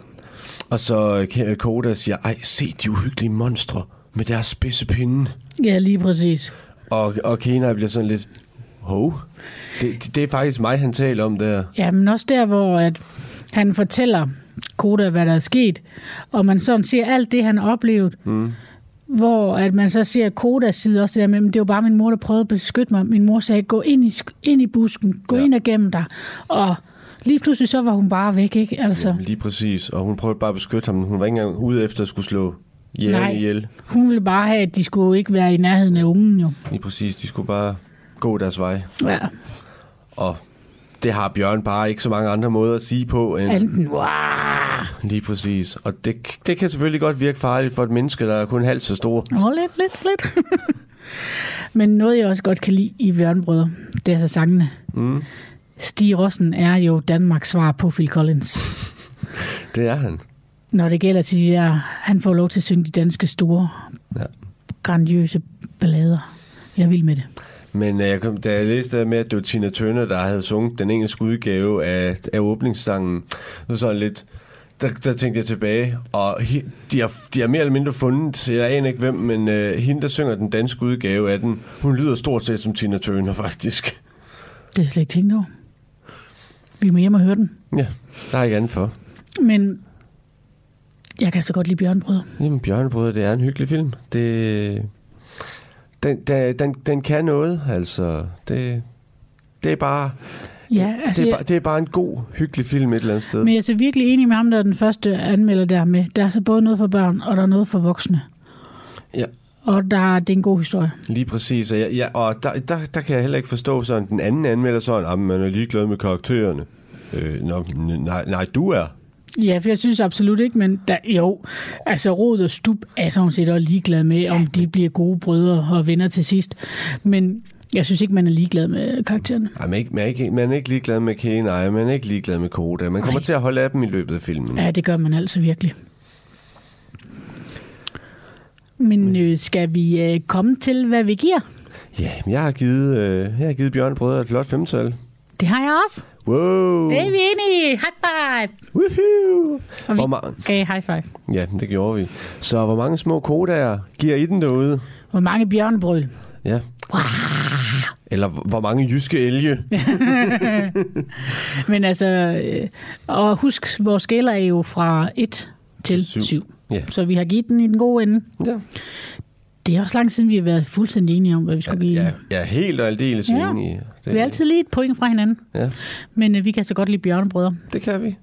og så Koda siger, ej, se de uhyggelige monstre med deres spidse pinde. ja, lige præcis. Og, og Kena bliver sådan lidt, hov, det, det, det er faktisk mig, han taler om der. Ja, men også der, hvor at han fortæller Koda, hvad der er sket, og man sådan ser alt det, han har oplevet, mm. hvor at man så ser Kodas side også der med, men det var bare min mor, der prøvede at beskytte mig. Min mor sagde, gå ind i, ind i busken, gå Ja. ind og gemme dig. Og lige pludselig så var hun bare væk, ikke? Altså, Lige præcis, og hun prøvede bare at beskytte ham, hun var ikke engang ude efter at skulle slå jægen Nej. ihjel. hun ville bare have, at de skulle ikke være i nærheden af ungen, jo. Lige præcis, de skulle bare gå deres vej. Ja, Og det har Bjørn bare ikke så mange andre måder at sige på end enten, wow. lige præcis. Og det, det kan selvfølgelig godt virke farligt for et menneske, der er kun halvt så stor. Åh, lidt, lidt, lidt. Men noget, jeg også godt kan lide i Bjørnbrødre, det er så sangene. Mm, Stig Rossen er jo Danmarks svar på Phil Collins. det er han. Når det gælder til de der, han får lov til at synge de danske store, Ja. grandiøse ballader. Jeg er vild med det. Men øh, jeg kom, da jeg læste det med, at det var Tina Turner, der havde sunget den engelske udgave af, af åbningssangen, så sådan lidt, der, der tænkte jeg tilbage, og he, de, har, de har mere eller mindre fundet, jeg aner ikke hvem, men øh, hende, der synger den danske udgave af den, hun lyder stort set som Tina Turner, faktisk. Det har jeg slet ikke tænkt over. Vi må hjem og høre den. Ja, der er ikke andet for. Men Jeg kan så godt lide Bjørnbrød. Jamen, Bjørnbrød, det er en hyggelig film. Det, den, den, den, den kan noget, altså. Det, det er bare... Ja, altså, det, er, bare, det er bare en god, hyggelig film et eller andet sted. Men jeg er så virkelig enig med ham, der er den første anmelder der med. Der er så både noget for børn, og der er noget for voksne. Ja. Og der, det er en god historie. Lige præcis. Og, ja, ja, og der, der, der kan jeg heller ikke forstå sådan, den anden anmelder sådan, at man er ligeglad med karaktererne. Øh, nå, nej, nej, du er. Ja, for jeg synes absolut ikke, men der, jo, altså Rod og Stub er sådan set også ligeglad med, om de bliver gode brødre og venner til sidst. Men jeg synes ikke, man er ligeglad med karaktererne. Ej, man, er ikke, man, er ikke, man er ikke ligeglad med Kane, nej, man er ikke ligeglad med Koda. Man kommer Ej. til at holde af dem i løbet af filmen. Ja, det gør man altså virkelig. Men øh, skal vi øh, komme til, hvad vi giver? Ja, jeg har givet, øh, jeg har givet Bjørn Brødre et flot femtal. Det har jeg også. Wow. Hey, vi er enige. High five. Woohoo. Og vi ma- gav high five. Ja, det gjorde vi. Så hvor mange små kodaer giver I den derude? Hvor mange bjørnebrøl? Ja. Wow. Eller hvor mange jyske elge? Men altså, øh, og husk, vores skala er jo fra 1 til 7. 7. Ja. Så vi har givet den i den gode ende. Ja. Det er også lang siden, vi har været fuldstændig enige om, hvad vi skulle give. Ja, ja helt og aldeles ja. enige. Det, vi er altid lige et point fra hinanden. Ja. Men uh, vi kan så godt lide Bjørnebrødre. Det kan vi.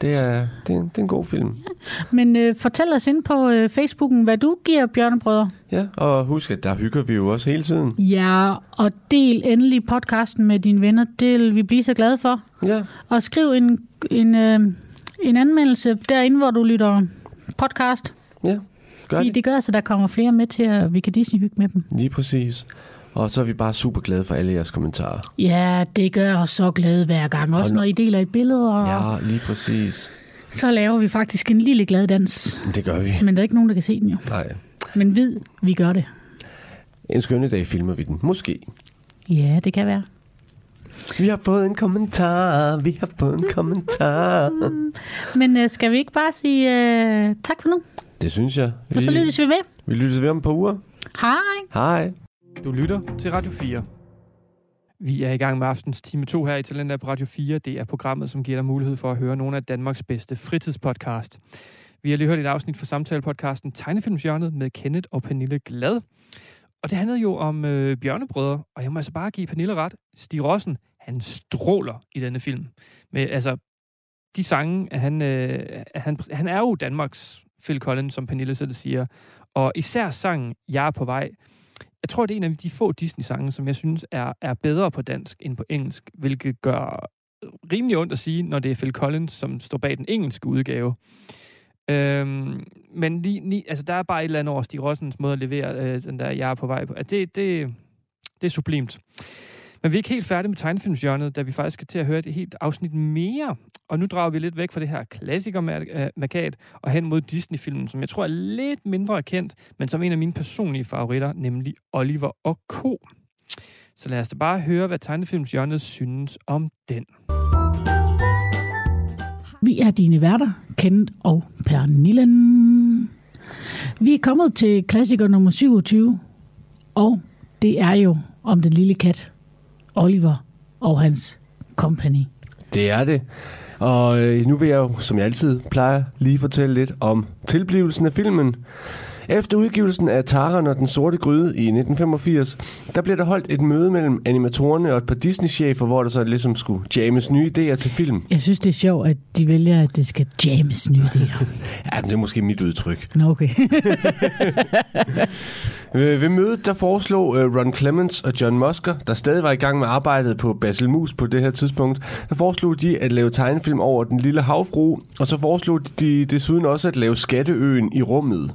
Det er, det er, det er en god film. Ja. Men uh, fortæl os ind på uh, Facebooken, hvad du giver Bjørnebrødre. Ja, og husk, at der hygger vi jo også hele tiden. Ja, og del endelig podcasten med dine venner. Det vil vi blive så glade for. Ja. Og skriv en, en, uh, en anmeldelse derinde, hvor du lytter podcast. Ja, gør det. Det gør så, der kommer flere med til, at vi kan Disney-hygge med dem. Lige præcis. Og så er vi bare super glade for alle jeres kommentarer. Ja, det gør os så glade hver gang. Også når I deler et billede. Og ja, lige præcis. Så laver vi faktisk en lille glad dans. Det gør vi. Men der er ikke nogen, der kan se den jo. Nej. Men vid, vi gør det. En skønne dag filmer vi den. Måske. Ja, det kan være. Vi har fået en kommentar. Vi har fået en kommentar. Men uh, skal vi ikke bare sige uh, tak for nu? Det synes jeg. Vi, og så lyttes vi ved. Vi lyttes ved om et par uger. Hej. Hej. Du lytter til Radio 4. Vi er i gang med aftens time 2 her i Talent på Radio 4. Det er programmet, som giver dig mulighed for at høre nogle af Danmarks bedste fritidspodcast. Vi har lige hørt et afsnit fra samtalepodcasten Tegnefilmsjørnet med Kenneth og Pernille Glad. Og det handlede jo om øh, bjørnebrødre, og jeg må altså bare give Pernille ret. Stig Rossen, han stråler i denne film. Med, altså, de sange, at han, øh, han, han er jo Danmarks Phil Collins, som Pernille selv siger. Og især sangen Jeg er på vej. Jeg tror, det er en af de få Disney-sange, som jeg synes er, er bedre på dansk end på engelsk, hvilket gør rimelig ondt at sige, når det er Phil Collins, som står bag den engelske udgave. Øhm, men lige, lige, altså, der er bare et eller andet over Stig Rossens måde at levere øh, den der Jeg er på vej på. Det, det, det er sublimt. Men vi er ikke helt færdige med tegnefilmsjørnet, da vi faktisk skal til at høre et helt afsnit mere. Og nu drager vi lidt væk fra det her klassikermarkat og hen mod Disney-filmen, som jeg tror er lidt mindre kendt, men som en af mine personlige favoritter, nemlig Oliver og Co. Så lad os da bare høre, hvad tegnefilmsjørnet synes om den. Vi er dine værter, Kent og Pernillen. Vi er kommet til klassiker nummer 27, og det er jo om den lille kat, Oliver og hans company. Det er det. Og øh, nu vil jeg jo, som jeg altid plejer, lige fortælle lidt om tilblivelsen af filmen. Efter udgivelsen af Taran og den sorte gryde i 1985, der blev der holdt et møde mellem animatorerne og et par Disney-chefer, hvor der så ligesom skulle jammes nye idéer til film. Jeg synes, det er sjovt, at de vælger, at det skal jammes nye idéer. ja, men det er måske mit udtryk. Nå, okay. Ved mødet der foreslog øh, Ron Clements og John Musker, der stadig var i gang med arbejdet på Basil Mus på det her tidspunkt, der foreslog de at lave tegnefilm over den lille havfru, og så foreslog de desuden også at lave Skatteøen i rummet.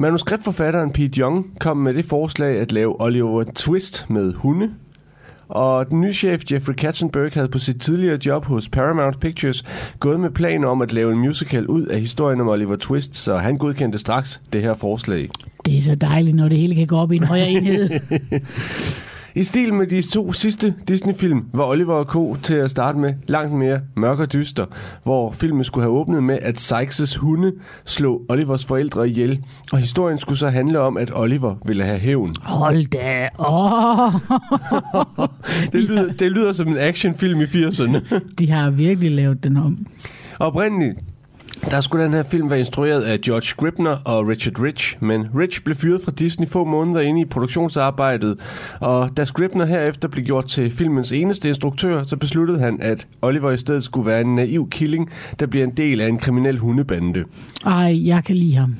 Manuskriptforfatteren Pete Young kom med det forslag at lave Oliver Twist med hunde, og den nye chef Jeffrey Katzenberg havde på sit tidligere job hos Paramount Pictures gået med planer om at lave en musical ud af historien om Oliver Twist, så han godkendte straks det her forslag. Det er så dejligt, når det hele kan gå op i en højere enhed. I stil med de to sidste Disney-film var Oliver og Co. til at starte med langt mere mørk og dyster, hvor filmen skulle have åbnet med, at Sykes' hunde slog Olivers forældre ihjel, og historien skulle så handle om, at Oliver ville have hævn. Hold da oh. det, lyder, det lyder som en actionfilm i 80'erne. de har virkelig lavet den om. Oprindeligt Der skulle den her film være instrueret af George Scribner og Richard Rich, men Rich blev fyret fra Disney få måneder inde i produktionsarbejdet, og da Scribner herefter blev gjort til filmens eneste instruktør, så besluttede han, at Oliver i stedet skulle være en naiv killing, der bliver en del af en kriminel hundebande. Ej, jeg kan lide ham.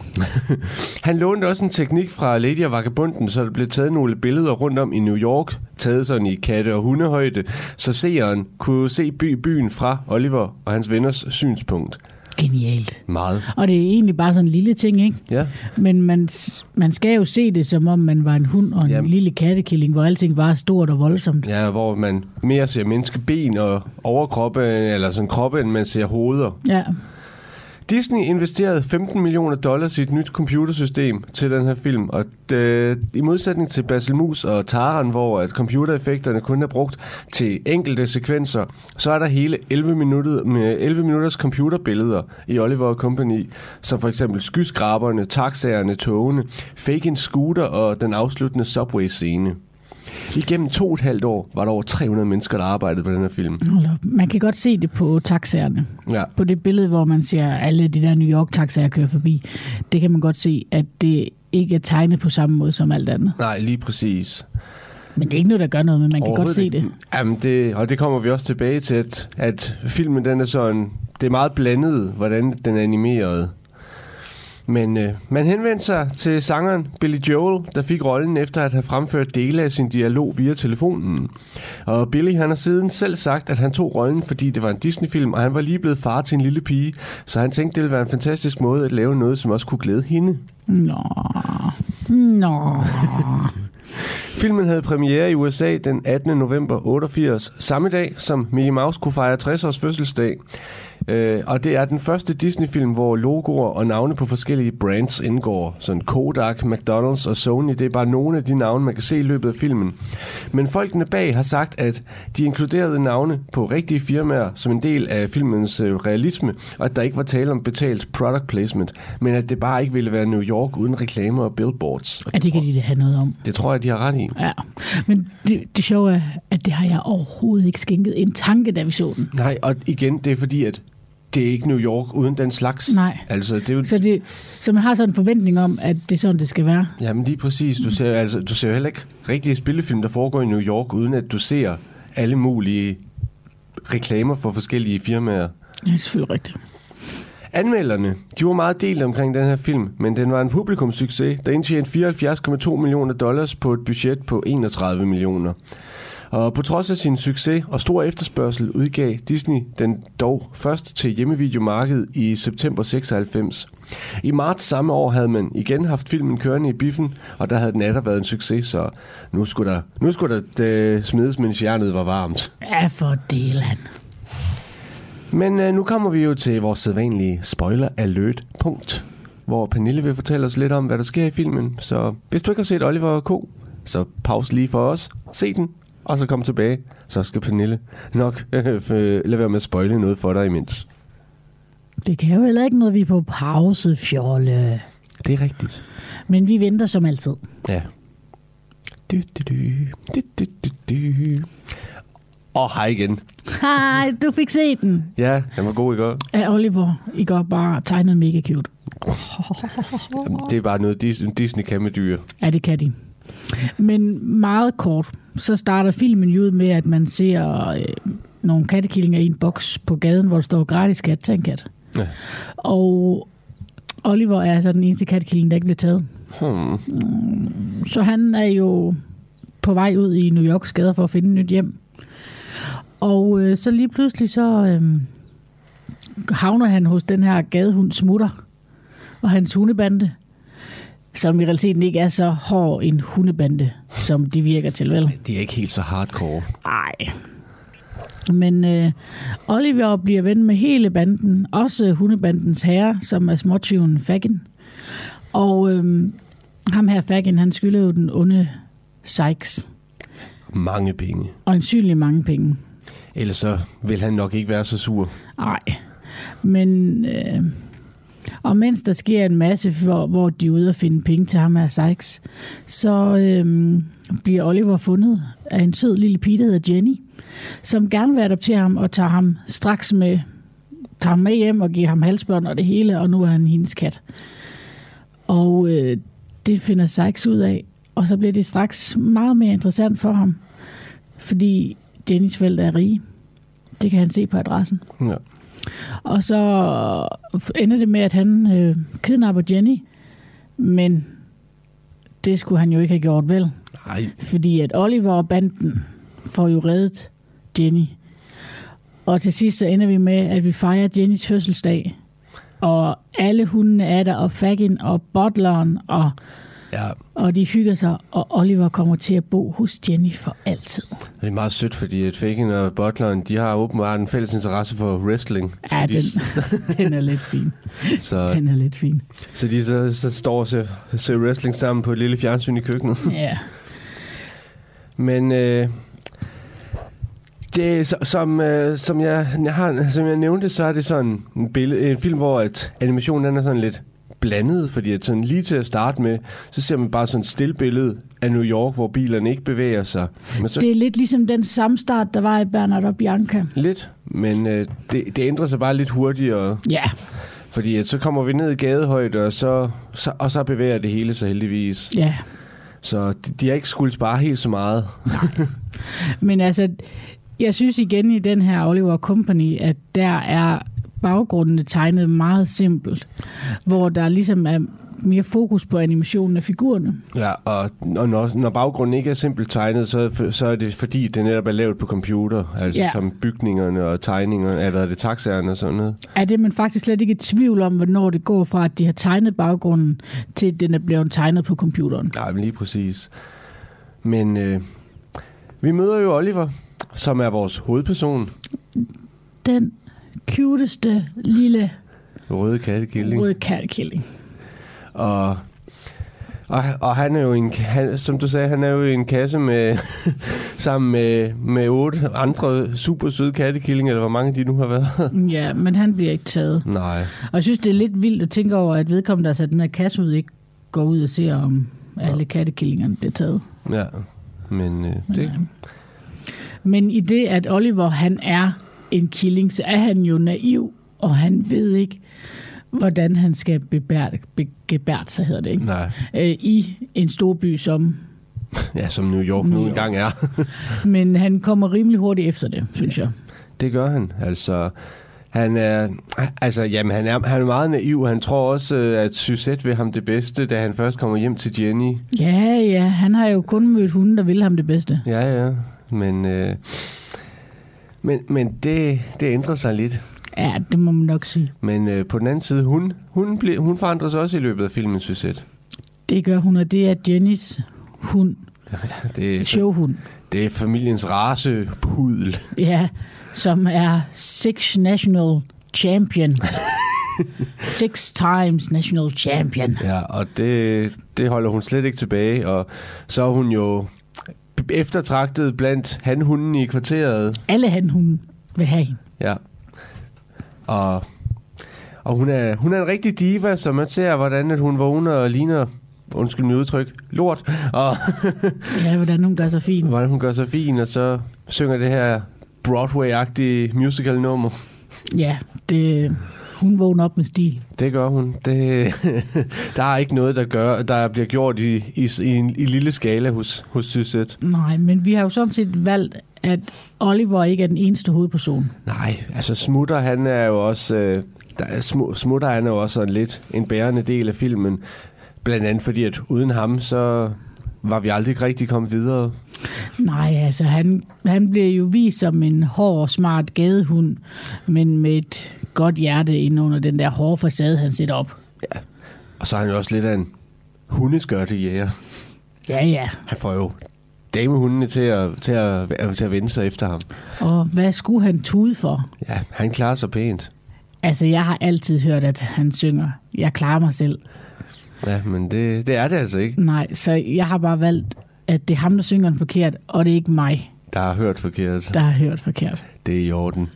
han lånte også en teknik fra Lady og Vagabunden, så der blev taget nogle billeder rundt om i New York, taget sådan i katte- og hundehøjde, så seeren kunne se by byen fra Oliver og hans venners synspunkt. Genialt. Meget. Og det er egentlig bare sådan en lille ting, ikke? Ja. Men man, man skal jo se det, som om man var en hund og en Jamen. lille kattekilling, hvor alting var stort og voldsomt. Ja, hvor man mere ser menneskeben og overkroppe, eller sådan kroppe, end man ser hoveder. Ja. Disney investerede 15 millioner dollars i et nyt computersystem til den her film, og det, i modsætning til Basil Mus og Taran, hvor at computereffekterne kun er brugt til enkelte sekvenser, så er der hele 11, minutter, med 11 minutters computerbilleder i Oliver Company, som for eksempel skyskraberne, taxaerne, togene, fake scooter og den afsluttende subway-scene. Igennem to og et halvt år var der over 300 mennesker, der arbejdede på den her film. Man kan godt se det på taxaerne. Ja. På det billede, hvor man ser alle de der New York-taxaer køre forbi. Det kan man godt se, at det ikke er tegnet på samme måde som alt andet. Nej, lige præcis. Men det er ikke noget, der gør noget, men man kan godt se det. Jamen det. Og det kommer vi også tilbage til, at, at filmen den er sådan... Det er meget blandet, hvordan den er animeret. Men øh, man henvendte sig til sangeren Billy Joel, der fik rollen efter at have fremført dele af sin dialog via telefonen. Og Billy han har siden selv sagt, at han tog rollen, fordi det var en Disney-film, og han var lige blevet far til en lille pige, så han tænkte, det ville være en fantastisk måde at lave noget, som også kunne glæde hende. Nå, nå. Filmen havde premiere i USA den 18. november 88, samme dag som Mickey Mouse kunne fejre 60 års fødselsdag. Øh, og det er den første Disney-film, hvor logoer og navne på forskellige brands indgår. Sådan Kodak, McDonald's og Sony, det er bare nogle af de navne, man kan se i løbet af filmen. Men folkene bag har sagt, at de inkluderede navne på rigtige firmaer som en del af filmens øh, realisme, og at der ikke var tale om betalt product placement, men at det bare ikke ville være New York uden reklamer og billboards. Og det, det kan de have noget om. Det tror jeg, de har ret i. Ja, men det, det sjove er, at det har jeg overhovedet ikke skænket en tanke, da vi så den. Nej, og igen, det er fordi, at det er ikke New York uden den slags. Nej. Altså, det er jo... så, det, så man har sådan en forventning om, at det er sådan, det skal være. Jamen lige præcis. Du ser, altså, du ser heller ikke rigtige spillefilm, der foregår i New York, uden at du ser alle mulige reklamer for forskellige firmaer. Ja, det er selvfølgelig rigtigt. Anmelderne, de var meget delt omkring den her film, men den var en publikumssucces, der indtjente 74,2 millioner dollars på et budget på 31 millioner. Og på trods af sin succes og stor efterspørgsel udgav Disney den dog først til hjemmevideomarkedet i september 96. I marts samme år havde man igen haft filmen kørende i biffen, og der havde den atter været en succes, så nu skulle der, nu skulle der det smides, mens hjernet var varmt. Ja, for delan. Men øh, nu kommer vi jo til vores sædvanlige spoiler alert punkt, hvor Pernille vil fortælle os lidt om, hvad der sker i filmen. Så hvis du ikke har set Oliver K., så pause lige for os, se den, og så kom tilbage. Så skal Pernille nok øh, lade være med at spoile noget for dig imens. Det kan jo heller ikke noget, vi er på pause, fjolle. Det er rigtigt. Men vi venter som altid. Ja. Du, du, du, du, du, du, du. Og hej igen. Hej, du fik set den. Ja, den var god i går. Ja, Oliver i går bare tegnet mega cute. Jamen, det er bare noget, Disney kan med dyr. Ja, det kan de. Men meget kort, så starter filmen jo ud med, at man ser øh, nogle kattekillinger i en boks på gaden, hvor der står gratis kat, tag en kat. Ja. Og Oliver er så den eneste kattekilling, der ikke bliver taget. Hmm. Så han er jo på vej ud i New Yorks gader for at finde et nyt hjem. Og øh, så lige pludselig så øh, havner han hos den her gadehund Smutter og hans hundebande som i realiteten ikke er så hård en hundebande, som de virker til, vel? De er ikke helt så hardcore. Nej. Men øh, Oliver bliver ven med hele banden, også hundebandens herre, som er småtyven Fagin. Og øh, ham her Fagin, han skylder jo den onde Sykes. Mange penge. Og en mange penge. Ellers så vil han nok ikke være så sur. Nej. Men øh, og mens der sker en masse, hvor, hvor de er ude og finde penge til ham af Sykes, så øhm, bliver Oliver fundet af en sød lille pige, der hedder Jenny, som gerne vil adoptere ham og tager ham straks med tager ham med hjem og giver ham halsbånd og det hele, og nu er han hendes kat. Og øh, det finder Sykes ud af, og så bliver det straks meget mere interessant for ham, fordi Jennys forældre er rige. Det kan han se på adressen. Ja. Og så ender det med, at han øh, kidnapper Jenny, men det skulle han jo ikke have gjort vel. Nej. Fordi at Oliver og banden får jo reddet Jenny. Og til sidst så ender vi med, at vi fejrer Jennys fødselsdag. Og alle hundene er der, og Fagin og Butleren, og, Ja, og de hygger sig, og Oliver kommer til at bo hos Jenny for altid. det er meget sødt, fordi at Fagin og Butleren, de har åbenbart en fælles interesse for wrestling. Ja, den, de, den er lidt fin. så, Den er lidt fin. så de så, så står og ser, ser wrestling sammen på et lille fjernsyn i køkkenet. Ja. Men øh, det, som, øh, som, jeg, jeg har, som jeg nævnte, så er det sådan en, billede, en film, hvor at animationen den er sådan lidt blandet, fordi at sådan lige til at starte med, så ser man bare sådan et stille billede af New York, hvor bilerne ikke bevæger sig. Men så Det er lidt ligesom den samme start, der var i Bernard og Bianca. lidt, men øh, det, det ændrer sig bare lidt hurtigere, Ja, fordi at så kommer vi ned i gadehøjde, og så, så, og så bevæger det hele sig heldigvis. ja. Så de, de har ikke skulle spare helt så meget. Men altså, jeg synes igen i den her Oliver Company, at der er baggrunden tegnet meget simpelt, hvor der ligesom er mere fokus på animationen af figurerne. Ja, og, og når, når baggrunden ikke er simpelt tegnet, så, så er det fordi, det netop er lavet på computer. Altså Ja. ja. som bygningerne og tegningerne, eller er det taxaerne og sådan noget. Er det man faktisk slet ikke i tvivl om, hvornår det går fra, at de har tegnet baggrunden, til at den er blevet tegnet på computeren? Nej, men lige præcis. Men øh, vi møder jo Oliver, som er vores hovedperson. Den cuteste lille Røde kattekilling. røde kattekilling. Og, og, og han er jo en, han, som du sagde, han er jo en kasse med, sammen med, med otte andre super søde kattekillinger, eller hvor mange de nu har været. Ja, men han bliver ikke taget. Nej. Og jeg synes, det er lidt vildt at tænke over, at vedkommende, der har sat den her kasse ud, ikke går ud og ser, om alle kattekillingerne bliver taget. Ja, men øh, det, Men i det, at Oliver han er en killing, så er han jo naiv, og han ved ikke, hvordan han skal bebært, be, gebært sig, hedder det ikke, nej. øh, i en stor by som. Ja, som New York nu engang er. Men han kommer rimelig hurtigt efter det, synes jeg. Det gør han. Altså, han er, altså, jamen, han er, han er meget naiv. Han tror også, øh, at Suzette vil ham det bedste, da han først kommer hjem til Jenny. Ja, ja, han har jo kun mødt hunden, der vil ham det bedste. Ja, ja. Men, øh, men, men det, det ændrer sig lidt. Ja, det må man nok sige. Men øh, på den anden side, hun, hun, ble, hun forandrer sig også i løbet af filmen, Suzette. Det gør hun, og det er Jennys hund, Det er, showhund. det er familiens racepudel. Ja, som er Six National Champion. Six times National Champion. Ja, og det, det holder hun slet ikke tilbage. Og så er hun jo eftertragtet blandt hanhunden i kvarteret. Alle han hun vil have hende. Ja. Og, og hun, er, hun er en rigtig diva, så man ser, hvordan at hun vågner og ligner, undskyld mit udtryk, lort. Og Ja, hvordan hun gør sig fin. hvordan hun gør sig fin, og så synger det her Broadway-agtige musical-nummer. Ja, det, hun vågner op med stil. Det gør hun. Det, der er ikke noget, der gør, der bliver gjort i, i, i en i lille skala hos, hos Suzette. Nej, men vi har jo sådan set valgt, at Oliver ikke er den eneste hovedperson. Nej, altså Smutter, han er jo også... Øh, der er, Smu- Smutter, han er jo også lidt en bærende del af filmen. Blandt andet fordi, at uden ham, så var vi aldrig rigtig kommet videre. Nej, altså han, han bliver jo vist som en hård, smart gadehund, men med et godt hjerte inde under den der hårde facade, han sætter op. Og så er han jo også lidt af en hundeskørtejæger. Ja, ja. Han får jo damehundene til at, til at, til at vende sig efter ham. Og hvad skulle han tude for? Ja, han klarer sig pænt. Altså, jeg har altid hørt, at han synger, jeg klarer mig selv. Ja, men det, det er det altså ikke. Nej, så jeg har bare valgt, at det er ham, der synger den forkert, og det er ikke mig, Der har hørt forkert. der har hørt forkert. Det er i orden.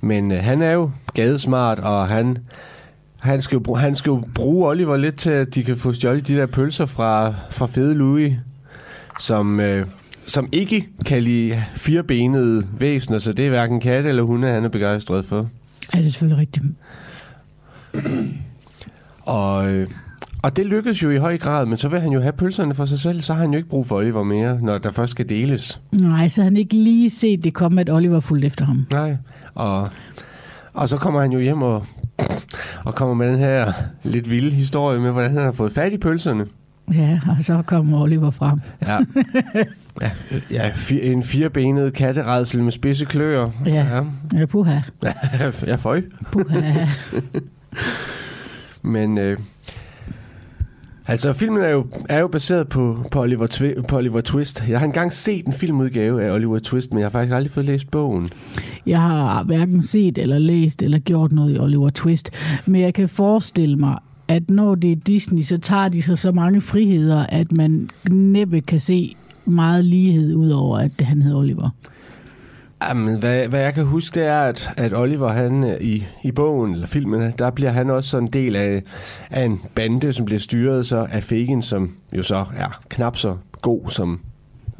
Men øh, han er jo gadesmart, og han, han, skal jo, bruge- han skal jo bruge Oliver lidt til, at de kan få stjålet de der pølser fra, fra Fede Louis, som, øh, som ikke kan lide firebenede væsener, så det er hverken katte eller hunde, han er begejstret for. Ja, det er selvfølgelig rigtigt. Og, øh, og det lykkedes jo i høj grad, men så vil han jo have pølserne for sig selv, så har han jo ikke brug for Oliver mere, når der først skal deles. Nej, så han ikke lige set det komme, at Oliver fulgte efter ham. Nej, og, og så kommer han jo hjem og, og kommer med den her lidt vilde historie med, hvordan han har fået fat i pølserne. Ja, og så kommer Oliver frem. Ja, ja, ja en firebenet katteredsel med spidse kløer. Ja, ja. ja puha. ja, føj. Puha. Men øh, altså, filmen er jo, er jo baseret på, på, Oliver Twi- på Oliver Twist. Jeg har engang set en filmudgave af Oliver Twist, men jeg har faktisk aldrig fået læst bogen. Jeg har hverken set eller læst eller gjort noget i Oliver Twist, men jeg kan forestille mig, at når det er Disney, så tager de sig så mange friheder, at man næppe kan se meget lighed ud over, at han hedder Oliver. Jamen, hvad, hvad jeg kan huske, det er, at, at Oliver, han øh, i, i bogen, eller filmen, der bliver han også sådan en del af, af en bande, som bliver styret så af Fagin, som jo så er knap så god som,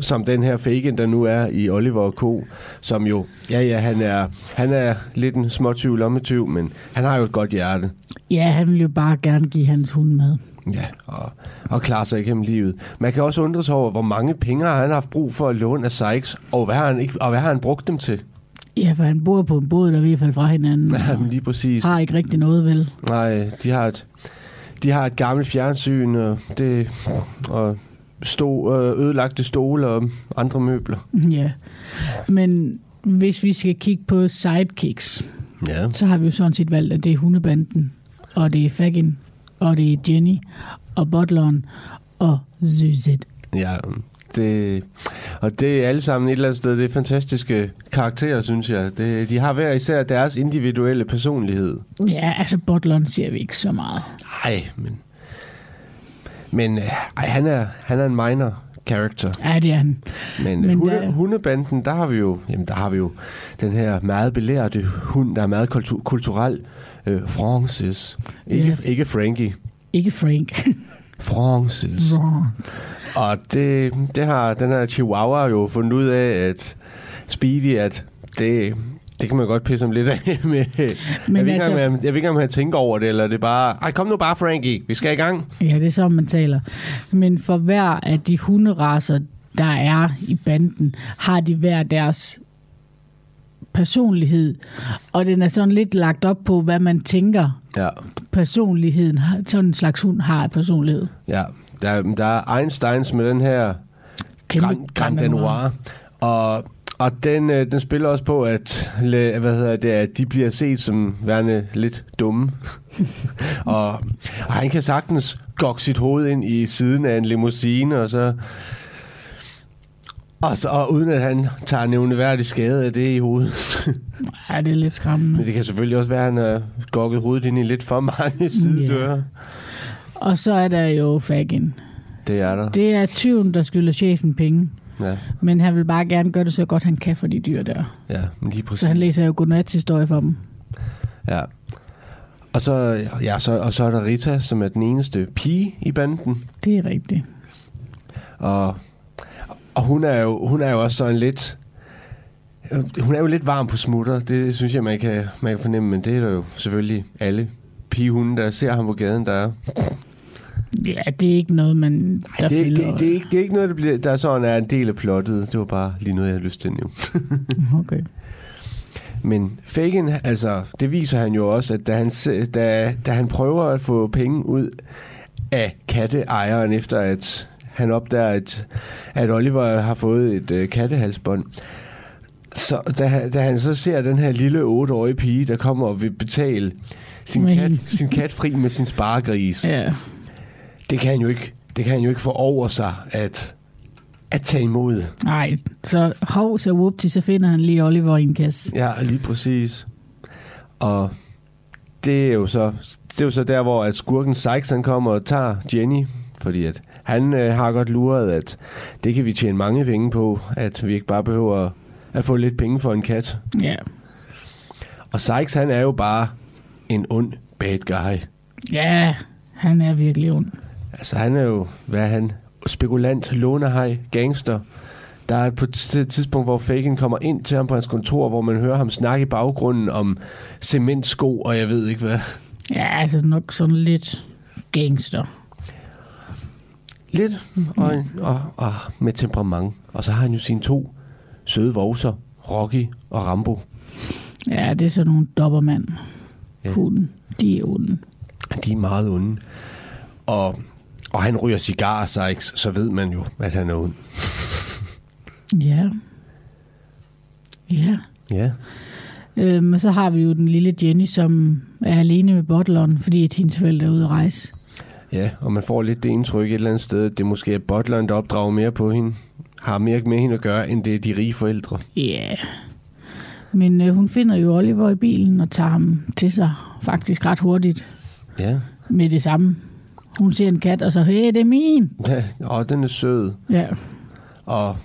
som den her Fagin, der nu er i Oliver og Co., som jo, ja ja, han er, han er lidt en småtyv lommetyv, men han har jo et godt hjerte. Ja, han vil jo bare gerne give hans hund mad. Ja, og, og klare sig igennem livet. Man kan også undre sig over, hvor mange penge har han haft brug for at låne af Sykes, og hvad har han, ikke, og hvad har han brugt dem til? Ja, for han bor på en båd, der er i hvert fald fra hinanden. Jamen, lige præcis. Har ikke rigtig noget, vel? Nej, de har et, de har et gammelt fjernsyn, og, det, og stå, øh, ødelagte stole og andre møbler. Ja, men hvis vi skal kigge på sidekicks, Ja. så har vi jo sådan set valgt, at det er hundebanden, og det er Fagin, og det er Jenny, og Butleren, og Zuzet. Ja, det, og det er alle sammen et eller andet sted, det er fantastiske karakterer, synes jeg. Det, de har hver især deres individuelle personlighed. Ja, altså Butleren ser vi ikke så meget. Nej, men... Men øh, ej, han, er, han er en minor character. Ja, det er han. Men, Men Men hunde, der- hundebanden, der har vi jo, jamen, der har vi jo den her meget belærte hund, der er meget kultu- kulturel. Øh, Francis. Ikke, Ja. ikke Frankie. Ikke Frank. Francis. Og det, det har den her chihuahua jo fundet ud af, at Speedy, at det, det kan man godt pisse ham lidt af med. Men jeg, ved ikke, altså- altså, jeg, jeg ved ikke, om han tænker over det, eller det er bare, ej, kom nu bare, Frankie, vi skal i gang. Ja, det er sådan, man taler. Men for hver af de hunderaser, der er i banden, har de hver deres personlighed. Og den er sådan lidt lagt op på, hvad man tænker, Ja, personligheden, sådan en slags hund har af personlighed. ja. Der, der er Einsteins med den her Grand, Grand Danois. Og, og den, øh, den spiller også på, at, hvad hedder det, at de bliver set som værende lidt dumme. og, og han kan sagtens gokke sit hoved ind i siden af en limousine, og så... Og, så, og uden at han tager nævneværdig skade af det i hovedet. Ja, det er lidt skræmmende. Men det kan selvfølgelig også være, at han har gokket hovedet ind i lidt for mange sidedøre. Og så er der jo Fagin. Det er der. Det er tyven, der skylder chefen penge. Ja, Men han vil bare gerne gøre det så godt, han kan for de dyr der. ja men lige præcis. Så han læser jo godnatshistorie for dem. Ja. Og så, ja, så, og så er der Rita, som er den eneste pige i banden. Det er rigtigt. Og, og hun, er jo, hun er jo også sådan lidt... Hun er jo lidt varm på smutter, det synes jeg, man kan, man kan fornemme, men det er der jo selvfølgelig alle pigehunde, der ser ham på gaden, der er. Ja, det er ikke noget, man der det, fylder. det, det, er ikke, det er ikke noget, der, bliver, der sådan er en del af plottet. Det var bare lige noget, jeg havde lyst til at nævne. Okay. Men Fagin, altså, det viser han jo også, at da han, da, da han prøver at få penge ud af katteejeren, efter at han opdager, at, at Oliver har fået et øh, kattehalsbånd, så da, han- da han så ser den her lille otteårige pige, der kommer og vil betale sin kat, sin kat fri med sin sparegris, Ja. det kan han jo ikke, det kan han jo ikke få over sig at, at tage imod. Nej, så hov, så whoopty, så finder han lige Oliver i en kasse. Ja, lige præcis. Og det er jo så, det er jo så der, hvor at skurken Sykes han kommer og tager Jenny, fordi at han øh, har godt luret, at det kan vi tjene mange penge på, at vi ikke bare behøver at få lidt penge for en kat. Ja. Og Sykes, han er jo bare en ond bad guy. Ja, han er virkelig ond. Altså han er jo, hvad er han, spekulant, lånehej, gangster. Der er på et tidspunkt, hvor Fagin kommer ind til ham på hans kontor, hvor man hører ham snakke i baggrunden om cementsko, og jeg ved ikke hvad. Ja, altså nok sådan lidt gangster. Lidt, og, og, og med temperament. Og så har han jo sine to søde vovser, Rocky og Rambo. Ja, det er sådan nogle dobbermand. Ja. Hunden. De er onde. De er meget onde. Og, og han ryger cigar, så, ikke, så ved man jo, at han er ond. Ja. Ja. Ja. Øhm, og så har vi jo den lille Jenny, som er alene med bottleren, fordi at hendes forældre er ude at rejse. Ja, og man får lidt det indtryk et eller andet sted, at det måske er bottleren, der opdrager mere på hende. Har mere med hende at gøre, end det er de rige forældre. Ja. Yeah. Men øh, hun finder jo Oliver i bilen og tager ham til sig faktisk ret hurtigt. Ja. Med det samme. Hun ser en kat, og så, hey, det er min. Ja, og den er sød. Ja. Og,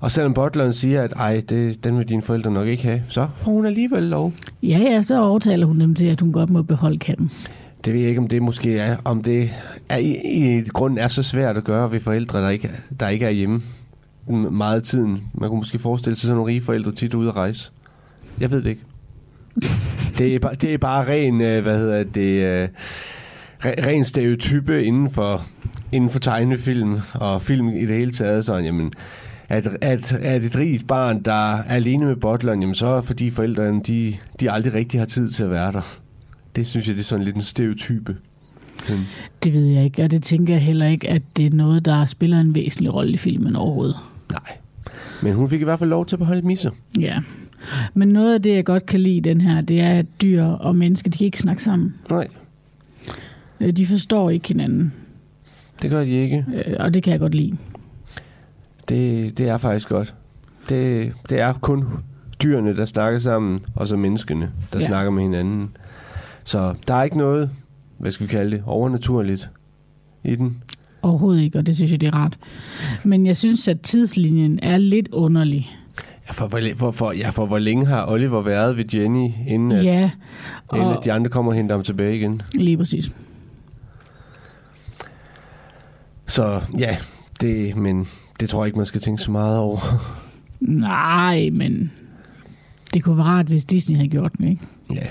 og selvom butleren siger, at ej, det, den vil dine forældre nok ikke have, så får hun alligevel lov. Ja, ja, så overtaler hun dem til, at hun godt må beholde katten. Det ved jeg ikke, om det måske er, om det er i, i grunden er så svært at gøre ved forældre, der ikke, der ikke er hjemme meget af tiden. Man kunne måske forestille sig sådan nogle rige forældre tit ude at rejse. Jeg ved det ikke. det, er bare, det er bare ren, øh, hvad hedder det, øh, ren stereotype inden for, inden for tegnefilm og film i det hele taget. Sådan, jamen, at, at, at et rigt barn, der er alene med bottleren, jamen så er fordi forældrene, de, de aldrig rigtig har tid til at være der. Det synes jeg, det er sådan lidt en stereotype. Sådan. Det ved jeg ikke, og det tænker jeg heller ikke, at det er noget, der spiller en væsentlig rolle i filmen overhovedet. Nej. Men hun fik i hvert fald lov til at beholde misser. Ja. Men noget af det, jeg godt kan lide den her, det er, at dyr og mennesker, de kan ikke snakke sammen. Nej. Øh, de forstår ikke hinanden. Det gør de ikke. Øh, og det kan jeg godt lide. Det, det er faktisk godt. Det, det er kun dyrene, der snakker sammen, og så menneskene, der ja. snakker med hinanden. Så der er ikke noget, hvad skal vi kalde det, overnaturligt i den. Overhovedet ikke, og det synes jeg, det er rart. Men jeg synes, at tidslinjen er lidt underlig. Ja, for, for, for, ja, for hvor længe har Oliver været ved Jenny, inden, at, ja, og inden at de andre kommer og henter ham tilbage igen? Lige præcis. Så ja, det, men det tror jeg ikke, man skal tænke så meget over. Nej, men det kunne være rart, hvis Disney havde gjort det, ikke? Ja,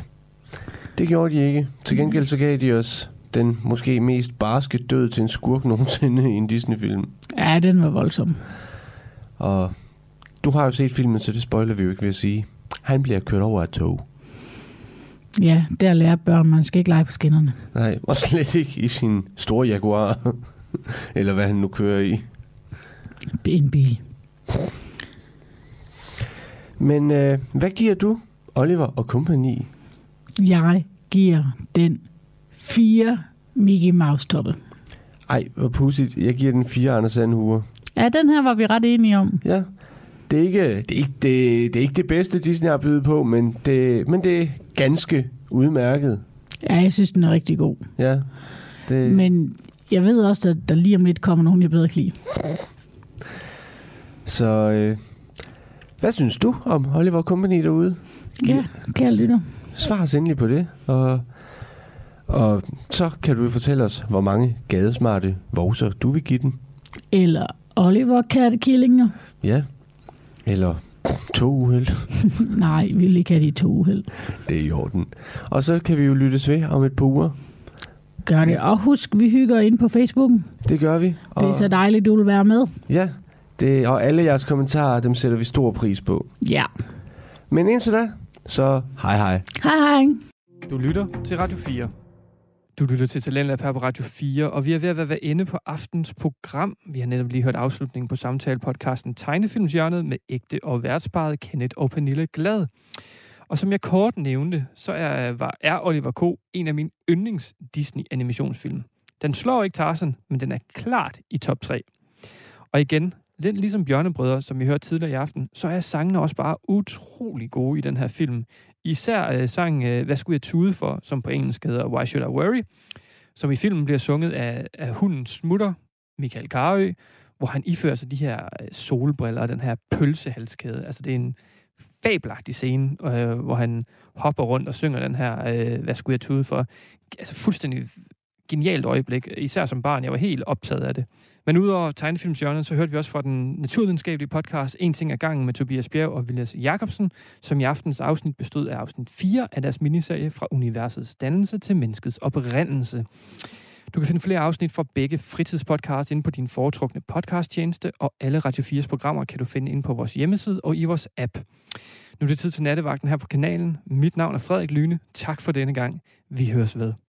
det gjorde de ikke. Til gengæld så gav de os den måske mest barske død til en skurk nogensinde i en Disney-film. Ja, den var voldsom. Og du har jo set filmen, så det spoiler vi jo ikke ved at sige. Han bliver kørt over af tog. Ja, der lærer børn, man skal ikke lege på skinnerne. Nej, og slet ikke i sin store Jaguar. Eller hvad han nu kører i. En bil. Men øh, hvad giver du Oliver og kompagni? Jeg giver den fire Mickey Mouse-toppe. Ej, hvor pudsigt. Jeg giver den fire Anders Sandhuer. Ja, den her var vi ret enige om. Ja. Det er ikke det, er ikke, det, det, er ikke det bedste, Disney har bydet på, men det, men det er ganske udmærket. Ja, jeg synes, den er rigtig god. Ja. Det... Men jeg ved også, at der lige om lidt kommer nogen, jeg bedre kan lide. Så øh, hvad synes du om Oliver Company derude? Ja, kære lytter. Svar os endelig på det, og, og så kan du fortælle os, hvor mange gadesmarte vovser du vil give den. Eller Oliver Kattekillinger. Ja, eller to uheld. Nej, vi vil ikke have de to uheld. Det er i orden. Og så kan vi jo lyttes ved om et par uger. Gør det. Og husk, vi hygger ind på Facebook. Det gør vi. Og det er så dejligt, du vil være med. Ja, det, og alle jeres kommentarer, dem sætter vi stor pris på. Ja. Men indtil da, så hej hej. Hej hej. Du lytter til Radio 4. Du lytter til Talentlab her på Radio 4, og vi er ved at være inde på aftens program. Vi har netop lige hørt afslutningen på samtalepodcasten Tegnefilmshjørnet med ægte og værtsparet Kenneth og Pernille Glad. Og som jeg kort nævnte, så er, var, er Oliver K. en af mine yndlings Disney-animationsfilm. Den slår ikke Tarzan, men den er klart i top 3. Og igen, lidt ligesom Bjørnebrødre, som vi hørte tidligere i aften, så er sangene også bare utrolig gode i den her film. Især øh, sang øh, Hvad skulle jeg tude for, som på engelsk hedder Why Should I Worry, som i filmen bliver sunget af, af hunden smutter, Michael Karø, hvor han ifører sig de her øh, solbriller og den her pølsehalskæde. Altså det er en fabelagtig scene, øh, hvor han hopper rundt og synger den her øh, Hvad skulle jeg tude for? Altså fuldstændig genialt øjeblik, især som barn. Jeg var helt optaget af det. Men udover tegnefilmsjørnet, så hørte vi også fra den naturvidenskabelige podcast En ting ad gangen med Tobias Bjerg og Vilas Jacobsen, som i aftens afsnit bestod af afsnit 4 af deres miniserie fra universets dannelse til menneskets oprindelse. Du kan finde flere afsnit fra begge fritidspodcasts inde på din foretrukne podcasttjeneste, og alle Radio 4's programmer kan du finde inde på vores hjemmeside og i vores app. Nu er det tid til nattevagten her på kanalen. Mit navn er Frederik Lyne. Tak for denne gang. Vi høres ved.